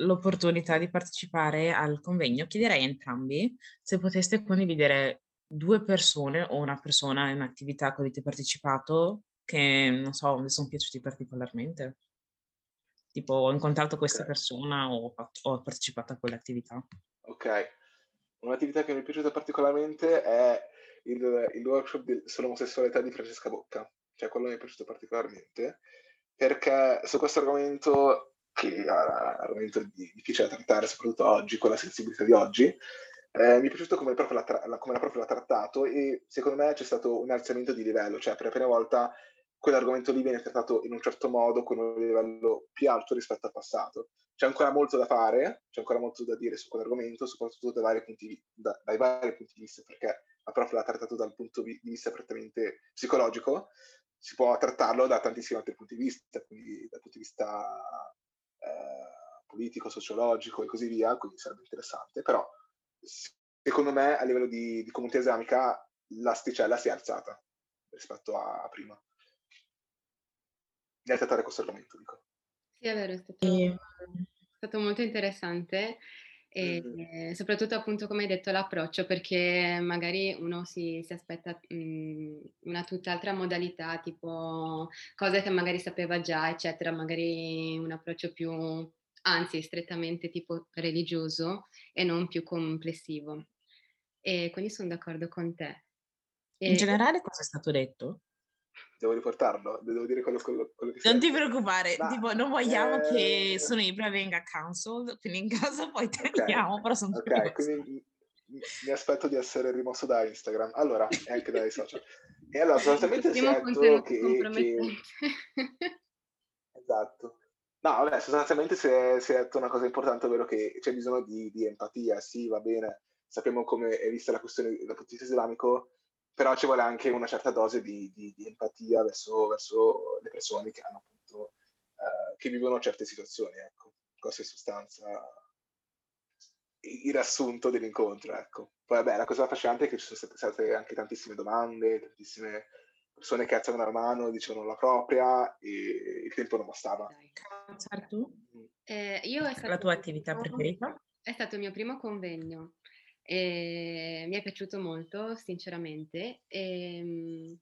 B: l'opportunità di partecipare al convegno, chiederei a entrambi se poteste condividere due persone o una persona in attività a cui avete partecipato che, non so, vi sono piaciuti particolarmente. Tipo, ho incontrato questa okay. persona o ho partecipato a quell'attività.
C: Ok. Un'attività che mi è piaciuta particolarmente è il, il workshop sull'omosessualità di Francesca Bocca. Cioè, quello mi è piaciuto particolarmente perché su questo argomento che argomento difficile da trattare, soprattutto oggi, con la sensibilità di oggi. Eh, mi è piaciuto come, proprio l'ha, come proprio l'ha trattato e secondo me c'è stato un alzamento di livello, cioè per la prima volta quell'argomento lì viene trattato in un certo modo con un livello più alto rispetto al passato. C'è ancora molto da fare, c'è ancora molto da dire su quell'argomento, soprattutto dai vari punti, da, dai vari punti di vista, perché la prof l'ha trattato dal punto di vista prettamente psicologico, si può trattarlo da tantissimi altri punti di vista, quindi dal punto di vista eh, politico, sociologico e così via, quindi sarebbe interessante, però secondo me a livello di, di comunità islamica l'asticella si è alzata rispetto a, a prima. Nel trattare questo argomento, dico.
A: Sì, è vero, è stato, è stato molto interessante e mm. soprattutto appunto come hai detto l'approccio perché magari uno si, si aspetta mh, mhmm, una tutt'altra modalità tipo cose che magari sapeva già eccetera magari un approccio più anzi strettamente tipo religioso e non più complessivo e quindi sono d'accordo con te
B: e... in generale cosa è stato detto?
C: Devo riportarlo, devo dire quello, quello, quello che
B: Non ti preoccupare, Ma, tipo, non vogliamo eh... che Sono Ibra venga cancelled, quindi in caso poi tagliamo, okay. però sono
C: Ok, quindi mi aspetto di essere rimosso da Instagram, allora, e anche dai social. E allora, sostanzialmente si è detto che... che... esatto. No, vabbè, sostanzialmente si è, si è, detto una cosa importante, ovvero che c'è bisogno di, di empatia, sì, va bene, sappiamo come è vista la questione dal punto di vista islamico, però ci vuole anche una certa dose di, di, di empatia verso, verso, le persone che hanno appunto, eh, che vivono certe situazioni, ecco. Questo è in sostanza il riassunto dell'incontro, ecco. Poi vabbè, la cosa affascinante è che ci sono state anche tantissime domande, tantissime persone che alzano la mano, dicevano la propria e il tempo non bastava.
B: Tu?
A: Mm. Eh, io è
B: la tua attività preferita?
A: È stato il mio primo convegno e mi è piaciuto molto, sinceramente. E, ehm,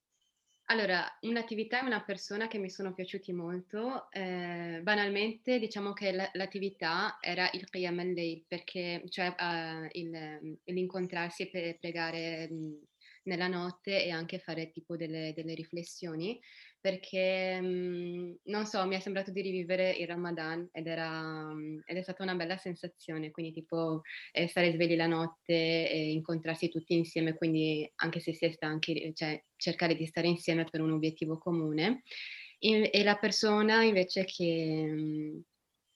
A: allora, un'attività e una persona che mi sono piaciuti molto, eh, banalmente diciamo che l'attività era il Qiyam al perché cioè uh, il, l'incontrarsi per pregare mh, nella notte e anche fare tipo delle, delle riflessioni perché mh, non so, mi è sembrato di rivivere il Ramadan ed, era, mh, ed è stata una bella sensazione, quindi tipo eh, stare svegli la notte e incontrarsi tutti insieme, quindi anche se si è stanchi, cioè cercare di stare insieme per un obiettivo comune. e la persona invece che, mhmm,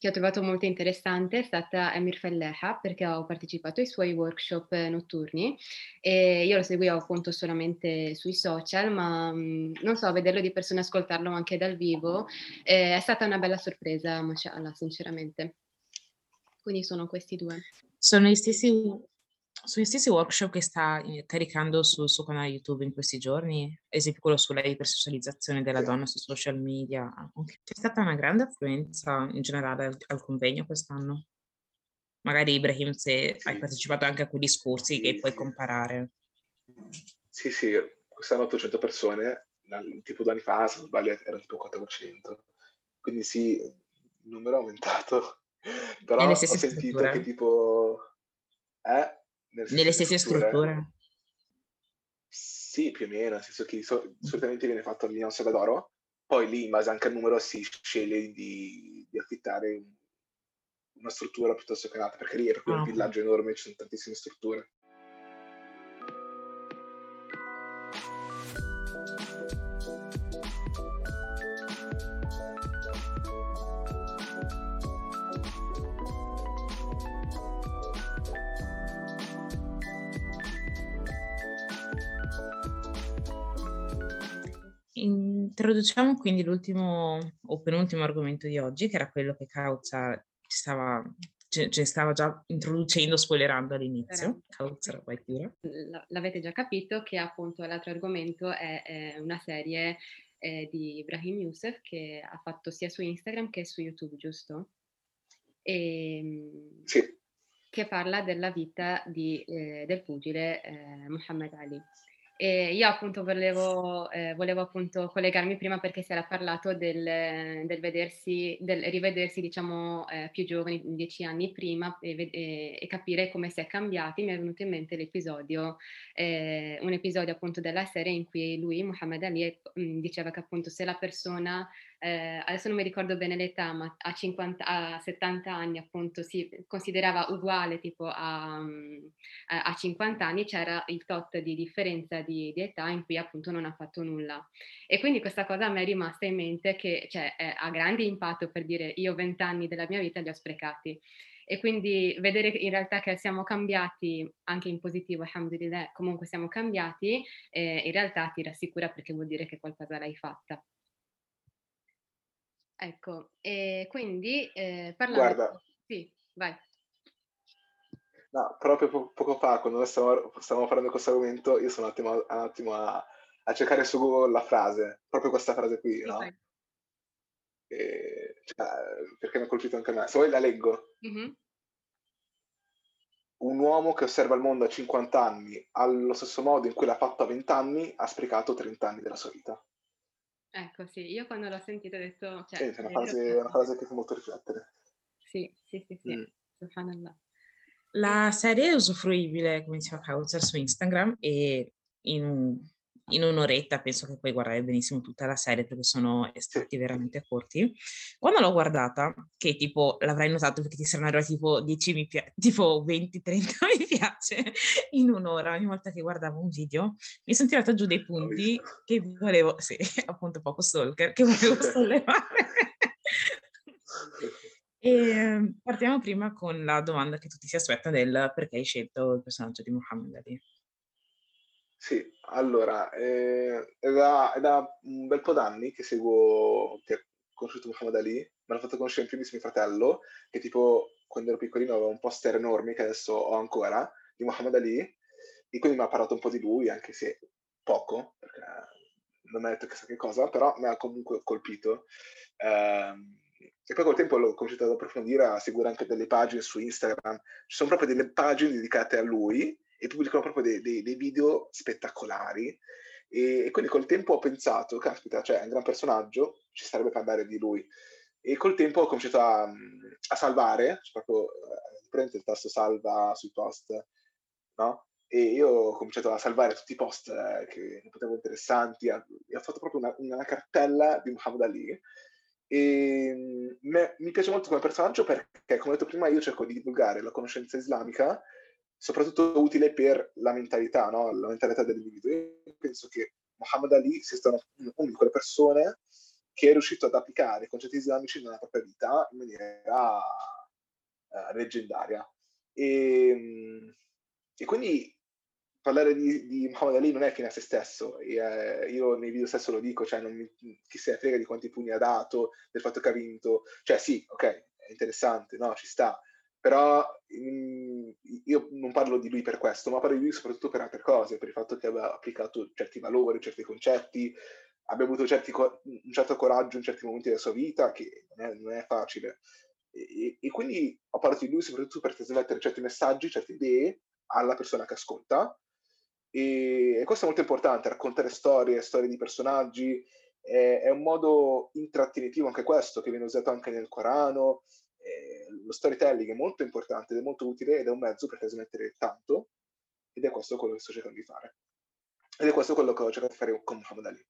A: che ho trovato molto interessante è stata Emir Felleha, perché ho partecipato ai suoi workshop notturni e io lo seguivo appunto solamente sui social, ma mh, non so, vederlo di persona, ascoltarlo anche dal vivo, eh, è stata una bella sorpresa, mashallah, sinceramente. Quindi sono questi due.
B: Sono gli stessi sugli stessi workshop che sta caricando sul suo canale YouTube in questi giorni, ad esempio quello sulla ipersocializzazione della donna sui social media, c'è stata una grande affluenza in generale al, al convegno quest'anno. Magari Ibrahim, se hai partecipato anche a quei discorsi sì, che puoi comparare.
C: Sì, sì, quest'anno 800 persone, tipo due anni fa, se non sbaglio, erano tipo 400. Quindi sì, il numero è aumentato. [laughs] Però ho sentito strutture. che tipo... Eh?
B: Nelle stesse strutture. strutture.
C: Sì, più o meno, nel senso che so, solitamente viene fatto a Milano Salvadoro, poi lì in base anche al numero si sceglie di, di affittare una struttura piuttosto che un'altra, perché lì è proprio oh. un ah. villaggio enorme, ci sono tantissime strutture.
B: Introduciamo quindi l'ultimo o penultimo argomento di oggi, che era quello che Cauza ci stava, ci, ci stava già introducendo, spoilerando all'inizio. Cauza, vai pure.
A: L'avete già capito che appunto l'altro argomento è, è una serie eh, di Ibrahim Youssef che ha fatto sia su Instagram che su YouTube, giusto? E,
C: ehm, sì.
A: Che parla della vita di, eh, del pugile eh, Muhammad Ali. E io appunto volevo, eh, volevo, appunto collegarmi prima perché si era parlato del, del vedersi, del rivedersi diciamo eh, più giovani, dieci anni prima e, e, e, capire come si è cambiati. Mi è venuto in mente l'episodio, eh, un episodio appunto della serie in cui lui, Muhammad Ali, mh, diceva che appunto se la persona eh, adesso non mi ricordo bene l'età, ma a, 50, a 70 anni appunto si considerava uguale tipo a, a, a 50 anni, c'era il tot di differenza di, di, età in cui appunto non ha fatto nulla. E quindi questa cosa a me è rimasta in mente che cioè, ha grande impatto per dire io 20 anni della mia vita li ho sprecati. E quindi vedere in realtà che siamo cambiati anche in positivo, alhamdulillah, comunque siamo cambiati, eh, in realtà ti rassicura perché vuol dire che qualcosa l'hai fatta. Ecco, e quindi eh, parlando...
C: Guarda.
A: Sì, vai.
C: No, proprio po- poco fa, quando noi stavamo, stavamo parlando di questo argomento, io sono un attimo, un attimo a, a, cercare su Google la frase, proprio questa frase qui, sì, no? E, cioè, perché mi ha colpito anche a me. Se vuoi la leggo. Mm-hmm. Un uomo che osserva il mondo a 50 anni, allo stesso modo in cui l'ha fatto a 20 anni, ha sprecato 30 anni della sua vita.
A: Ecco, sì, io quando l'ho sentito ho detto...
C: Cioè, sì, è una frase, una frase che fa molto riflettere.
A: Sì, sì, sì, sì, mm.
B: La serie è usufruibile, come diceva Kauzer, su Instagram e in in un'oretta penso che puoi guardare benissimo tutta la serie perché sono estratti veramente corti. Quando l'ho guardata, che tipo l'avrai notato perché ti saranno arrivati tipo 10 mi piace, tipo 20, 30 [laughs] mi piace in un'ora ogni volta che guardavo un video, mi sono tirata giù dei punti che volevo, sì, [laughs] appunto poco stalker, che volevo [laughs] sollevare. E ehm, partiamo prima con la domanda che tutti si aspettano del perché hai scelto il personaggio di Muhammad Ali.
C: Sì, allora, eh, è, da, è da un bel po' d'anni che seguo, che ho conosciuto Muhammad Ali, me l'ha fatto conoscere in primis mio fratello, che tipo quando ero piccolino aveva un poster enorme che adesso ho ancora, di Muhammad Ali, e quindi mi ha parlato un po' di lui, anche se poco, perché non mi ha detto chissà che cosa, però mi ha comunque colpito. Eh, e poi col tempo l'ho cominciato ad approfondire, a seguire anche delle pagine su Instagram. Ci sono proprio delle pagine dedicate a lui, e pubblicano proprio dei, dei, dei video spettacolari. E, e, quindi col tempo ho pensato, caspita, cioè è un gran personaggio, ci sarebbe parlare di lui. E col tempo ho cominciato a, a salvare, cioè proprio eh, prendete il tasto salva sui post, no? E io ho cominciato a salvare tutti i post eh, che potevo interessanti, e ho fatto proprio una, una cartella di Muhammad Ali. E mm, me, mi piace molto come personaggio perché, come ho detto prima, io cerco di divulgare la conoscenza islamica soprattutto utile per la mentalità, no? la mentalità dell'individuo. Io penso che Muhammad Ali sia stato una di quelle persone che è riuscito ad applicare i concetti islamici nella propria vita in maniera uh, leggendaria. E, ehm, e, quindi parlare di, di Muhammad Ali non è fine a se stesso, e, eh, io nei video stesso lo dico, cioè non mi, chi se ne frega di quanti pugni ha dato, del fatto che ha vinto, cioè sì, ok, è interessante, no, ci sta, però mh, io non parlo di lui per questo, ma parlo di lui soprattutto per altre cose, per il fatto che aveva applicato certi valori, certi concetti, abbia avuto certi, un certo coraggio in certi momenti della sua vita, che non è, non è facile. E, e, quindi ho parlato di lui soprattutto per trasmettere certi messaggi, certe idee alla persona che ascolta. E, e questo è molto importante, raccontare storie, storie di personaggi. È, è un modo intrattenitivo anche questo, che viene usato anche nel Corano, eh, lo storytelling è molto importante ed è molto utile ed è un mezzo per trasmettere tanto ed è questo quello che sto cercando di fare. Ed è questo quello che ho cercato di fare con Muhammad Ali.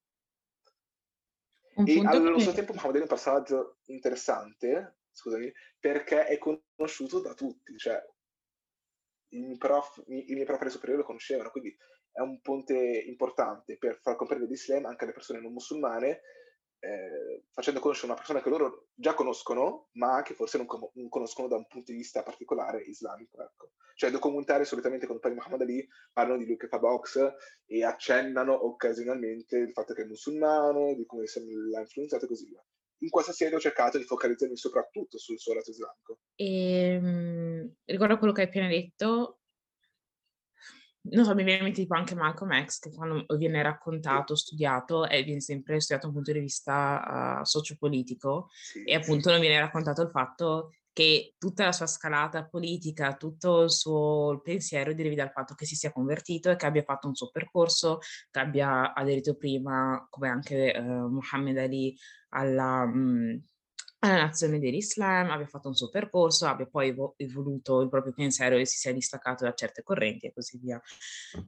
C: Un e allo stesso tempo Muhammad Ali è un personaggio interessante, scusami, perché è conosciuto da tutti, cioè i, prof, i, i miei prof superiori lo conoscevano, quindi è un ponte importante per far comprendere l'Islam anche alle persone non musulmane eh, facendo conoscere una persona che loro già conoscono, ma che forse non, com- non, conoscono da un punto di vista particolare islamico. Ecco. Cioè, documentari solitamente quando parli di Muhammad Ali parlano di lui che fa box e accennano occasionalmente il fatto che è musulmano, di come l'ha influenzato e così via. In questa serie ho cercato di focalizzarmi soprattutto sul suo lato islamico.
B: E, um, riguardo a quello che hai appena detto, non so, mi viene in mente tipo anche Malcolm X, che quando viene raccontato, studiato, e viene sempre studiato da un punto di vista uh, sociopolitico, sì, e appunto sì. non viene raccontato il fatto che tutta la sua scalata politica, tutto il suo pensiero derivi dal fatto che si sia convertito e che abbia fatto un suo percorso, che abbia aderito prima, come anche uh, Muhammad Ali, alla... Mh, alla nazione dell'Islam, abbia fatto un suo percorso, abbia poi evo- evoluto il proprio pensiero e si sia distaccato da certe correnti e così via.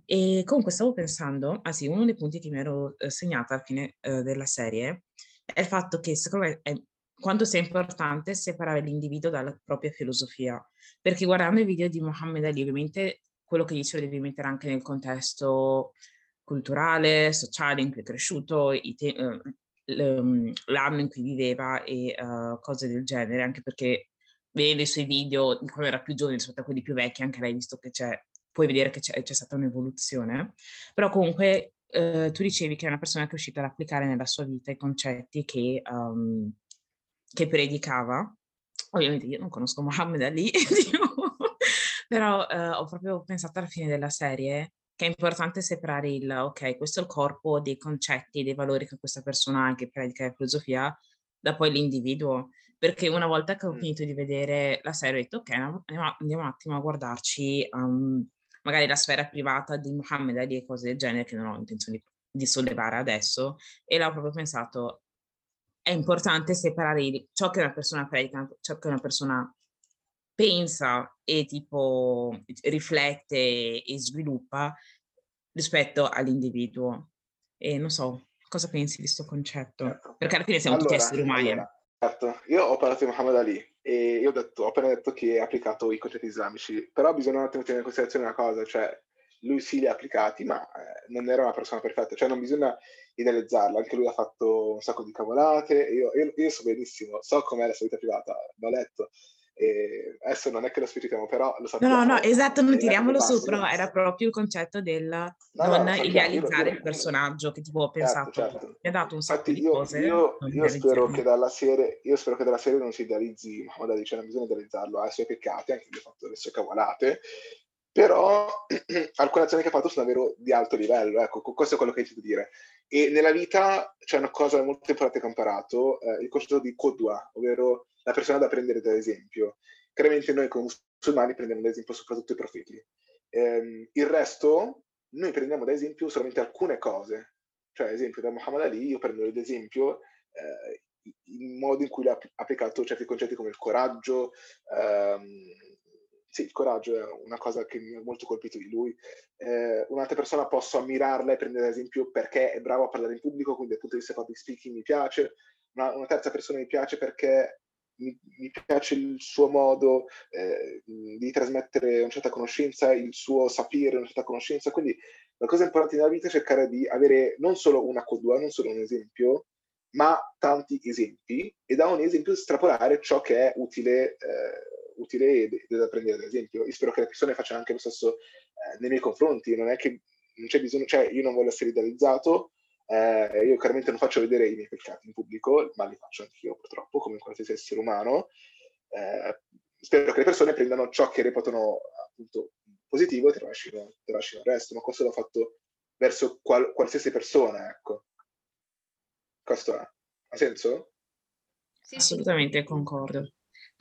B: E comunque stavo pensando, ah sì, uno dei punti che mi ero eh, segnata alla fine eh, della serie è il fatto che secondo me è quanto sia importante separare l'individuo dalla propria filosofia, perché guardando i video di Mohammed Ali, ovviamente quello che dice lo devi mettere anche nel contesto culturale, sociale in cui è cresciuto, te- eh, Mhmm, l'anno in cui viveva e uh, cose del genere, anche perché vede i suoi video di quando era più giovane rispetto a quelli più vecchi, anche lei visto che c'è, puoi vedere che c'è, c'è stata un'evoluzione, però comunque uh, tu dicevi che è una persona che è riuscita ad applicare nella sua vita i concetti che, um, che predicava. Ovviamente io non conosco [laughs] Mohammed Ali, [laughs] però uh, ho proprio pensato alla fine della serie che è importante separare il, ok, questo è il corpo dei concetti, dei valori che questa persona ha, che predica la filosofia, da poi l'individuo. Perché una volta che ho finito di vedere la serie, ho detto, ok, andiamo, andiamo un attimo a guardarci um, magari la sfera privata di Muhammad Ali e cose del genere, che non ho intenzione di, di sollevare adesso, e l'ho proprio pensato, è importante separare ciò che una persona predica, ciò che una persona pensa e tipo riflette e sviluppa rispetto all'individuo. E non so, cosa pensi di questo concetto? Certo. Perché alla fine siamo allora, tutti esseri umani. Allora,
C: certo, io ho parlato di Muhammad Ali e io ho, detto, ho appena detto che ha applicato i concetti islamici, però bisogna un attimo tenere in considerazione una cosa, cioè lui sì li ha applicati, ma eh, non era una persona perfetta, cioè non bisogna idealizzarlo, anche lui ha fatto un sacco di cavolate, io, io, io so benissimo, so com'è la sua vita privata, l'ho letto, e adesso non è che lo spieghiamo, però lo sappiamo.
B: No, no, no, esatto, non tiriamolo su, però era proprio il concetto del no, non no, idealizzare il personaggio che tipo ho certo, pensato, certo, certo. mi ha dato un sacco
C: Infatti,
B: di
C: io,
B: cose.
C: Io, io spero che dalla serie, io spero che dalla serie non si idealizzi Ali, cioè non bisogna idealizzarlo, ha i suoi peccati, anche lui ha fatto le sue cavolate, però [clears throat] alcune azioni che ha fatto sono davvero di alto livello, ecco, questo è quello che ho di dire. E nella vita c'è una cosa molto importante che ho imparato, eh, il concetto di Kodwa, ovvero la persona da prendere da esempio. Chiaramente noi come musulmani prendiamo da esempio soprattutto i profeti. Eh, il resto noi prendiamo da esempio solamente alcune cose. Cioè, ad esempio, da Muhammad Ali io prendo ad esempio eh, il modo in cui ha applicato certi concetti come il coraggio, ehm, sì, il coraggio è una cosa che mi ha molto colpito di lui. Eh, un'altra persona posso ammirarla e prendere ad esempio perché è bravo a parlare in pubblico, quindi dal punto di vista public speaking mi piace. Una, una terza persona mi piace perché mi, mi piace il suo modo eh, di trasmettere una certa conoscenza, il suo sapere, una certa conoscenza. Quindi la cosa importante nella vita è cercare di avere non solo una codua, non solo un esempio, ma tanti esempi e da ogni esempio estrapolare ciò che è utile, eh, utile da prendere ad esempio. Io spero che le persone facciano anche lo stesso eh, nei miei confronti, non è che non c'è bisogno, cioè io non voglio essere idealizzato, eh, io chiaramente non faccio vedere i miei peccati in pubblico, ma li faccio anch'io purtroppo, come qualsiasi essere umano. Eh, spero che le persone prendano ciò che reputano appunto positivo e trascino, trascino il resto, ma questo l'ho fatto verso qual- qualsiasi persona, ecco. Questo è. Ha senso?
B: Sì, Assolutamente, concordo.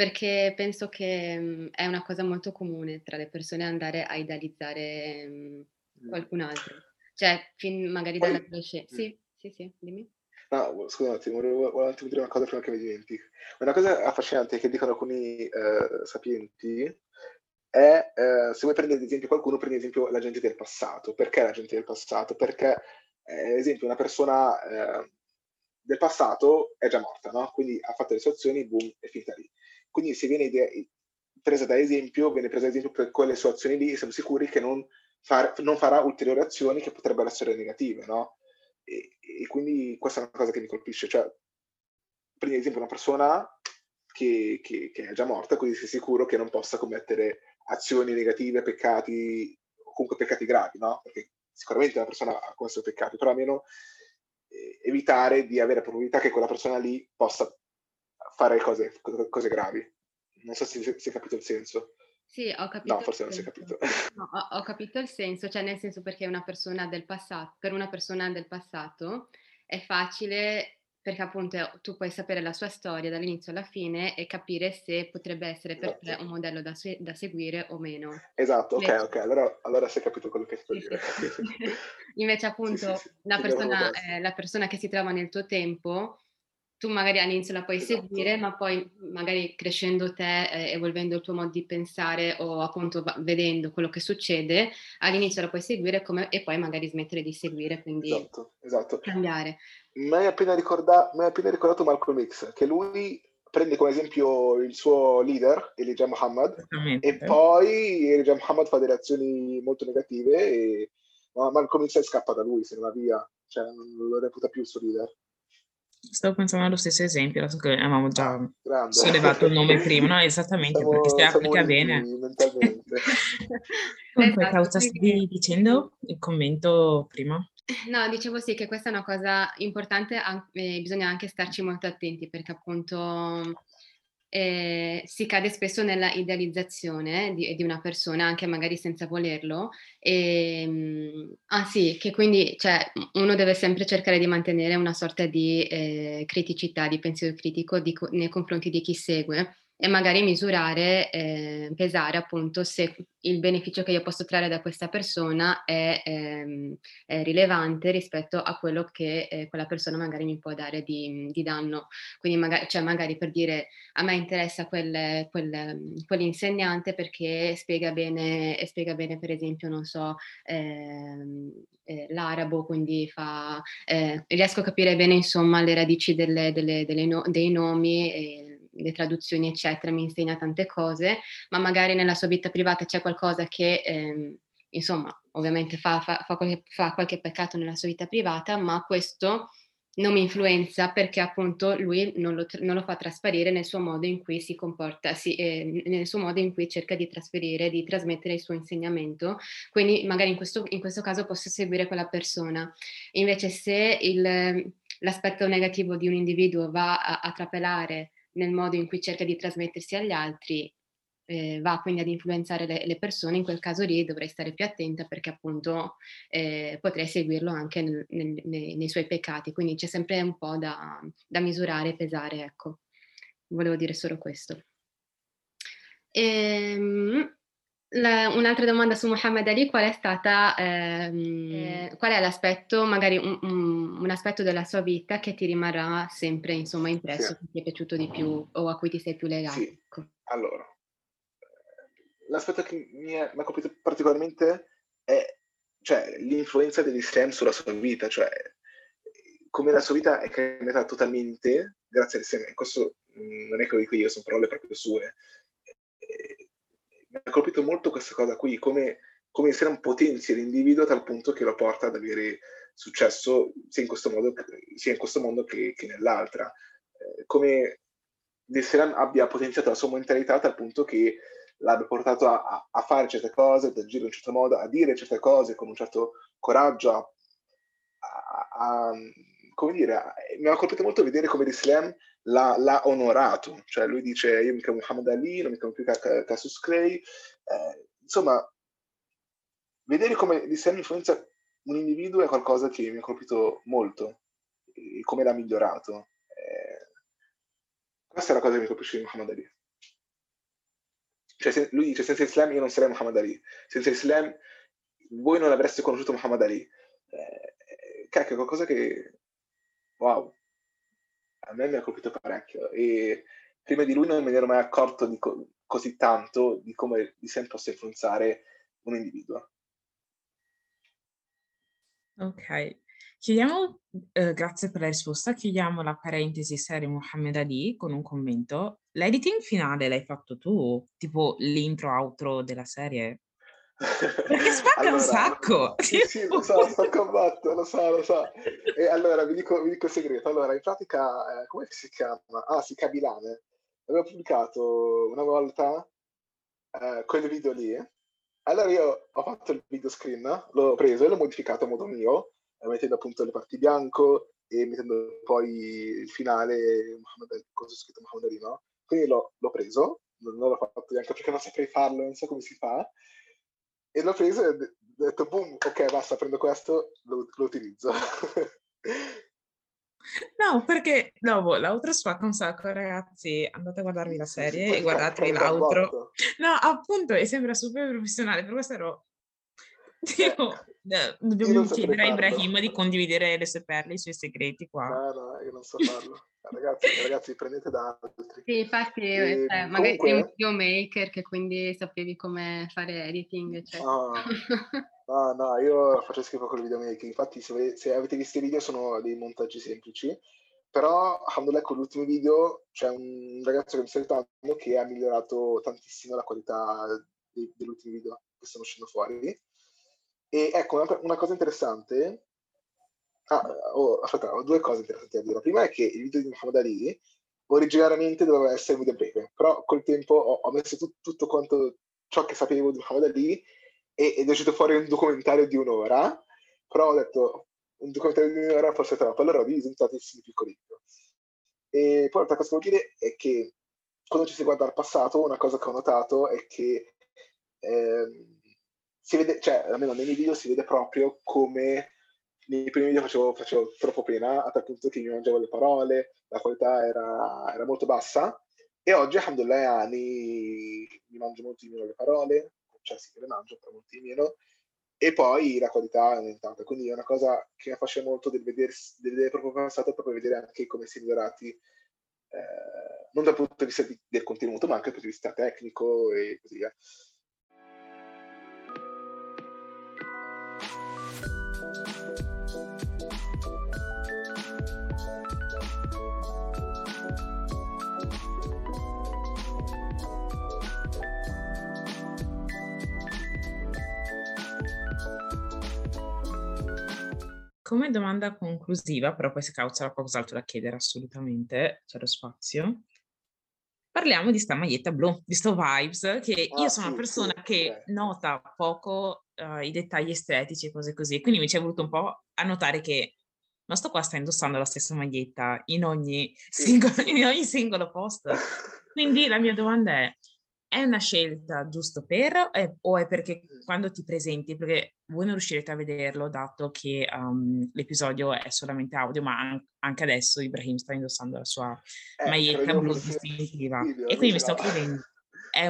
A: Perché penso che mh, mm, è una cosa molto comune tra le persone andare a idealizzare mh, mm, mm. qualcun altro. Cioè, fin magari Poi, dall'adolescenza. Sì, sì, sì, dimmi.
C: No, scusa un attimo, volevo, volevo dire una cosa prima che mi dimentichi. Una cosa affascinante che dicono alcuni eh, sapienti è, eh, se vuoi prendere ad esempio qualcuno, prendi ad esempio la gente del passato. Perché la gente del passato? Perché, eh, ad esempio, una persona eh, del passato è già morta, no? Quindi ha fatto le sue azioni, boom, è finita lì. Quindi se viene presa da esempio, viene presa ad esempio per quelle sue azioni lì, siamo sicuri che non, far, non farà ulteriori azioni che potrebbero essere negative, no? E, e, quindi questa è una cosa che mi colpisce, cioè prendi ad esempio una persona che, che, che, è già morta, quindi sei sicuro che non possa commettere azioni negative, peccati, o comunque peccati gravi, no? Perché sicuramente una persona ha commesso peccati, però almeno eh, evitare di avere probabilità che quella persona lì possa fare cose, cose gravi. Non so se si è capito il senso.
A: Sì, ho capito.
C: No, forse non si è capito.
A: No, ho, ho, capito il senso, cioè nel senso perché una persona del passato, per una persona del passato è facile perché appunto tu puoi sapere la sua storia dall'inizio alla fine e capire se potrebbe essere per esatto. te un modello da, se- da, seguire o meno.
C: Esatto, ok, Invece... ok, allora, allora si è capito quello che sto sì, dire. [laughs]
A: Sì. Invece appunto sì, la, persona, eh, la persona che si trova nel tuo tempo tu magari all'inizio la puoi esatto. seguire, ma poi magari crescendo te, eh, evolvendo il tuo modo di pensare o appunto vedendo quello che succede, all'inizio la puoi seguire come, e poi magari smettere di seguire, quindi
C: esatto, esatto.
A: cambiare.
C: Mi hai appena, ricorda- appena ricordato Malcolm X, che lui prende come esempio il suo leader, Elijah Muhammad, e poi Elijah Muhammad fa delle azioni molto negative e Malcolm X scappa da lui, se ne va via, cioè non lo reputa più il suo leader.
B: Stavo pensando allo stesso esempio, adesso che avevamo già Grande. sollevato il nome prima, no? Esattamente, siamo, perché si applica bene. [laughs] Comunque, esatto, cosa stavi dicendo? Il commento prima?
A: No, dicevo sì che questa è una cosa importante, eh, bisogna anche starci molto attenti perché appunto eh, si cade spesso nella idealizzazione di, di, una persona, anche magari senza volerlo. E, ehm, ah sì, che quindi cioè, uno deve sempre cercare di mantenere una sorta di eh, criticità, di pensiero critico di, nei confronti di chi segue e magari misurare, eh, pesare appunto se il beneficio che io posso trarre da questa persona è, ehm, è rilevante rispetto a quello che eh, quella persona magari mi può dare di, di danno. Quindi magari, cioè magari, per dire a me interessa quel, quel, quell'insegnante perché spiega bene, spiega bene per esempio, non so, ehm, eh, l'arabo, quindi fa, eh, riesco a capire bene insomma le radici delle, delle, delle no, dei nomi le traduzioni, eccetera, mi insegna tante cose, ma magari nella sua vita privata c'è qualcosa che, ehm, insomma, ovviamente fa, fa, fa, qualche, fa, qualche, peccato nella sua vita privata, ma questo non mi influenza perché appunto lui non lo, non lo fa trasparire nel suo modo in cui si comporta, si, eh, nel suo modo in cui cerca di trasferire, di trasmettere il suo insegnamento. Quindi magari in questo, in questo caso posso seguire quella persona. Invece se il, l'aspetto negativo di un individuo va a, a trapelare nel modo in cui cerca di trasmettersi agli altri, eh, va quindi ad influenzare le, le, persone, in quel caso lì dovrei stare più attenta perché appunto eh, potrei seguirlo anche nel, nel, nei, nei, suoi peccati, quindi c'è sempre un po' da, da misurare e pesare, ecco. Volevo dire solo questo. Ehm, la, un'altra domanda su Muhammad Ali, qual è stata, ehm, eh, qual è l'aspetto, magari un, un, un, aspetto della sua vita che ti rimarrà sempre insomma impresso, sì. che ti è piaciuto di più o a cui ti sei più legato? Sì.
C: Allora, l'aspetto che mi, ha colpito particolarmente è cioè, l'influenza dell'Islam sulla sua vita, cioè come la sua vita è cambiata totalmente grazie all'Islam. Questo mm, non è che lo dico io, sono parole proprio sue mi ha colpito molto questa cosa qui, come come l'Islam potenzia l'individuo a tal punto che lo porta ad avere successo sia in questo modo, sia in questo mondo che, che nell'altra. Eh, come l'Islam abbia potenziato la sua mentalità a tal punto che l'abbia portato a, a, fare certe cose, ad agire in un certo modo, a dire certe cose con un certo coraggio, a, a, come dire, mi ha colpito molto vedere come l'Islam l'ha, l'ha, onorato, cioè lui dice io mi chiamo Muhammad Ali, non mi chiamo più Cassius Clay, eh, insomma, vedere come l'Islam influenza un individuo è qualcosa che mi ha colpito molto, e come l'ha migliorato. Eh, questa è la cosa che mi colpisce di Muhammad Ali. Cioè, se, lui dice senza Islam io non sarei Muhammad Ali, senza Islam voi non avreste conosciuto Muhammad Ali. Eh, eh cacchio, qualcosa che, wow, a me mi ha colpito parecchio e prima di lui non me ne ero mai accorto di co- così tanto di come l'Islam possa influenzare un individuo.
B: Ok, chiudiamo, eh, grazie per la risposta, chiudiamo la parentesi serie Muhammad Ali con un commento. L'editing finale l'hai fatto tu, tipo l'intro-outro della serie? Perché spacca allora, un sacco!
C: Sì, sì, lo so, [laughs] sto combatto, lo so, lo so. E allora, vi dico, vi dico il segreto. Allora, in pratica, eh, come si chiama? Ah, sì, Kabilane. Avevo pubblicato una volta eh, quel video lì, allora io ho fatto il video screen, l'ho preso e l'ho modificato a modo mio, eh, mettendo appunto le parti bianco e mettendo poi il finale, cosa scritto Muhammad Ali, no? Quindi l'ho, l'ho preso, non, l'ho fatto neanche perché non saprei farlo, non so come si fa, e l'ho preso e ho detto, boom, ok, basta, prendo questo, lo, lo utilizzo. [laughs]
B: No, perché dopo l'outro spacca un sacco, ragazzi. Andate a guardarvi la serie e guardatevi [laughs] l'outro. No, appunto, e sembra super professionale, per questo ero... Tipo, eh, dobbiamo chiedere a Ibrahim di condividere le sue perle, i suoi segreti qua.
C: No, no, io non so farlo. ragazzi, ragazzi, prendete da altri.
A: Sì, infatti, e, cioè, magari comunque... sei un videomaker che quindi sapevi come fare editing, eccetera.
C: No. No, no, io faccio schifo con il videomaking. Infatti, se, se, avete visto i video, sono dei montaggi semplici. Però, alhamdulillah, con l'ultimo video c'è un ragazzo che mi sta aiutando che ha migliorato tantissimo la qualità degli ultimi video che stanno uscendo fuori. E ecco, una, cosa interessante. Ah, oh, aspetta, ho due cose interessanti da dire. La prima è che il video di Muhammad Ali originariamente doveva essere un video breve, però col tempo ho, ho messo tut, tutto quanto ciò che sapevo di Muhammad Ali ed è uscito fuori un documentario di un'ora, però ho detto un documentario di un'ora forse è troppo, allora ho diviso in tantissimi piccoli video. E poi l'altra cosa che voglio dire è che quando ci si guarda al passato, una cosa che ho notato è che ehm, si vede, cioè almeno nei miei video si vede proprio come nei primi video facevo, facevo troppo pena, a tal punto che mi mangiavo le parole, la qualità era, era molto bassa, e oggi, alhamdulillah, mi, mi mangio molto di meno le parole, cioè sì, le mangio, però molti di meno, e poi la qualità è aumentata. Quindi è una cosa che mi affascina molto del vedere, del vedere proprio passato, proprio vedere anche come si è migliorati, eh, non dal punto di vista di, del contenuto, ma anche dal punto di vista tecnico e così via.
B: Come domanda conclusiva, però poi se causa qualcos'altro da chiedere assolutamente, c'è lo spazio. Parliamo di sta maglietta blu, di sto vibes, che ah, io sono sì, una persona sì, che sì. nota poco uh, i dettagli estetici e cose così, quindi mi ci è voluto un po' a notare che ma sto qua sta indossando la stessa maglietta in ogni, singolo, in ogni singolo post. [laughs] Quindi la mia domanda è, è una scelta giusto per eh, o è perché quando ti presenti, perché voi non riuscirete a vederlo dato che um, l'episodio è solamente audio, ma an- anche adesso Ibrahim sta indossando la sua eh, maglietta blu distintiva. E quindi mi sto chiedendo, è,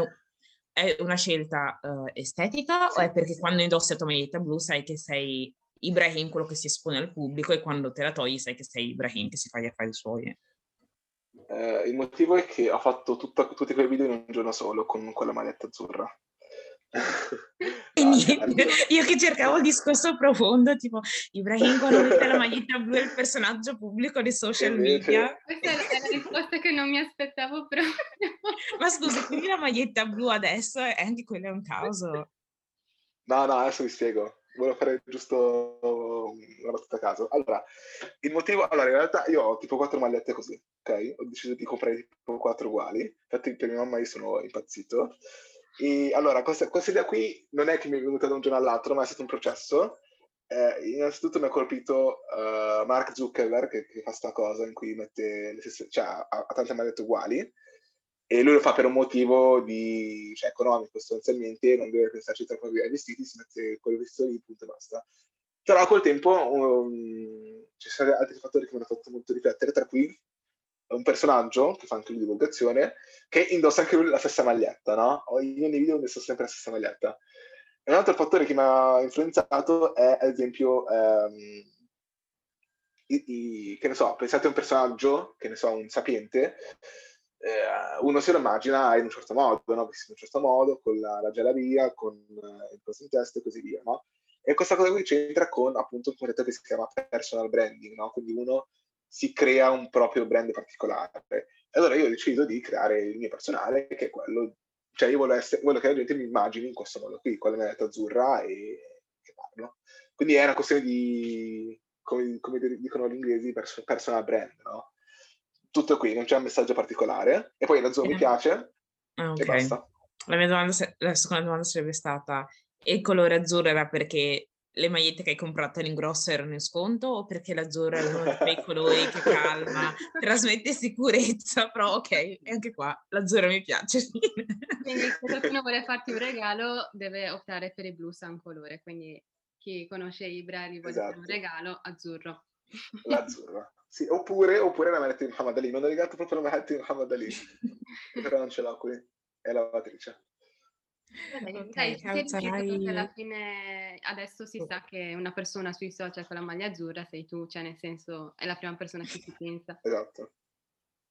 B: è una scelta uh, estetica sì, o è perché quando indossi la tua maglietta blu sai che sei Ibrahim quello che si espone al pubblico e quando te la togli sai che sei Ibrahim che si fa gli affari suoi?
C: Eh, il motivo è che ho fatto tutta, tutti quei video in un giorno solo con quella maglietta azzurra. [laughs]
B: E niente, [laughs] [laughs] io che cercavo il discorso profondo, tipo Ibrahim quando mette la maglietta blu è il personaggio pubblico dei social media.
A: Questa è la risposta che non mi aspettavo proprio.
B: Ma scusa, quindi la maglietta blu adesso è anche quella è un caso.
C: No, no, adesso vi spiego. Volevo fare giusto una battuta a caso. Allora, il motivo... Allora, in realtà io ho tipo quattro magliette così, ok? Ho deciso di comprare tipo quattro uguali. Infatti per mia mamma io sono impazzito. E allora, questa, questa idea qui non è che mi è venuta da un giorno all'altro, ma è stato un processo. Eh, innanzitutto mi ha colpito uh, Mark Zuckerberg che, che fa questa cosa in cui mette le stesse, cioè, ha, ha tante magliette uguali e lui lo fa per un motivo di, cioè, economico sostanzialmente, non deve pensarci troppo ai vestiti, si mette quel vestito lì, punto e basta. Però col tempo um, ci sono altri fattori che mi hanno fatto molto riflettere, tra cui un personaggio, che fa anche lui divulgazione, che indossa anche lui la stessa maglietta, no? Io nei video indosso sempre la stessa maglietta. E un altro fattore che mi ha influenzato è, ad esempio, ehm, i, i, che ne so, pensate a un personaggio, che ne so, un sapiente, eh, uno se lo immagina in un certo modo, no? In un certo modo, con la, la gelabia, con eh, il in testa e così via, no? E questa cosa qui c'entra con appunto un concetto che si chiama personal branding, no? Quindi uno si crea un proprio brand particolare. E allora io decido di creare il mio personale, che è quello, cioè io voglio, essere, voglio che la gente mi immagini in questo modo qui, con la mia azzurra e, e parlo. Quindi è una questione di, come, come dicono gli inglesi, personal brand, no? Tutto qui, non c'è un messaggio particolare. E poi la Zoom mi piace
B: ah, okay. e basta. La mia domanda, la seconda domanda sarebbe stata, e il colore azzurro era perché le magliette che hai comprato in grosso erano in sconto o perché l'azzurro è uno di quei [laughs] colori che calma, trasmette sicurezza, però ok, e anche qua l'azzurro mi piace.
A: quindi se qualcuno [laughs] vuole farti un regalo deve optare per il blu San colore, quindi chi conosce Ibra gli vuole esatto. fare un esatto. regalo, azzurro.
C: L'azzurro. Sì, oppure, oppure la maglietta di Muhammad Ali. Mi hanno regalato proprio la maglietta di Muhammad Ali. [laughs] Però non ce l'ho qui. È lavatrice.
A: Dai, okay, sarai... alla fine adesso si sa che una persona sui social con la maglia azzurra sei tu, cioè nel senso è la prima persona che si pensa. [laughs]
C: Esatto.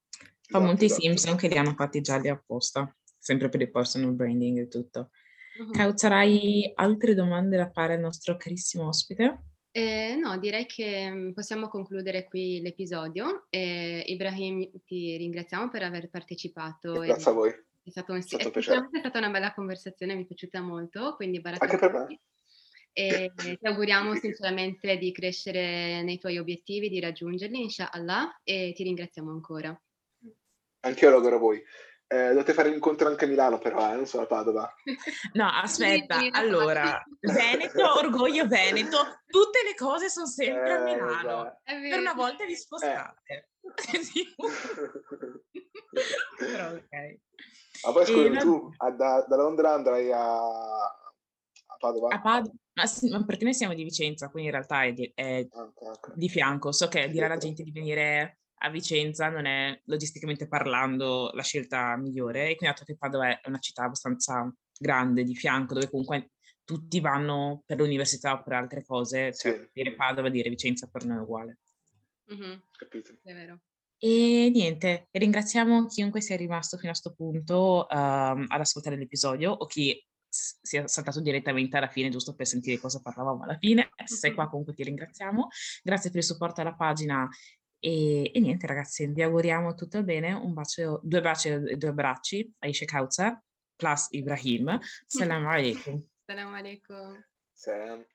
B: Fa esatto, molti esatto. Simpson che li hanno fatti già lì apposta, sempre per il personal branding e tutto. Uh-huh. Cauzerai altre domande da fare al nostro carissimo ospite?
A: Eh, no, direi che mm, possiamo concludere qui l'episodio. Eh, Ibrahim, ti ringraziamo per aver partecipato.
C: Grazie a voi.
A: È, stato un, è, è stata una bella conversazione, mi è piaciuta molto. Quindi
C: Anche per me.
A: E ti auguriamo sinceramente di crescere nei tuoi obiettivi, di raggiungerli, inshallah, e ti ringraziamo ancora.
C: Anche io lo auguro a voi. Eh, dovete fare l'incontro anche a Milano però, eh, non solo a Padova. [laughs]
B: No, aspetta, allora, Veneto, orgoglio Veneto, tutte le cose sono sempre eh, a Milano. Per una volta vi spostate. Eh. [laughs] [laughs] però ok.
C: Ma poi scusa, tu a, da, da, Londra andrai a, a Padova?
B: A Padova? Ma, sì, ma perché noi siamo di Vicenza, quindi in realtà è di, è okay, okay. di fianco. So che dirà la gente di venire a Vicenza non è logisticamente parlando la scelta migliore e quindi dato che Padova è una città abbastanza grande di fianco dove comunque tutti vanno per l'università o per altre cose, cioè sì. dire Padova, dire Vicenza per noi è uguale.
C: Mm-hmm. Capito.
A: È vero.
B: E niente, ringraziamo chiunque sia rimasto fino a questo punto uh, ad ascoltare l'episodio o chi sia saltato direttamente alla fine giusto per sentire cosa parlavamo alla fine. Se sei qua [laughs] comunque ti ringraziamo. Grazie per il supporto alla pagina e, e, niente ragazzi, vi auguriamo tutto il bene, un bacio, due baci e due abbracci a Ishe Kauza plus Ibrahim. [laughs] Salam alaikum.
A: Salam alaikum.
C: Salam.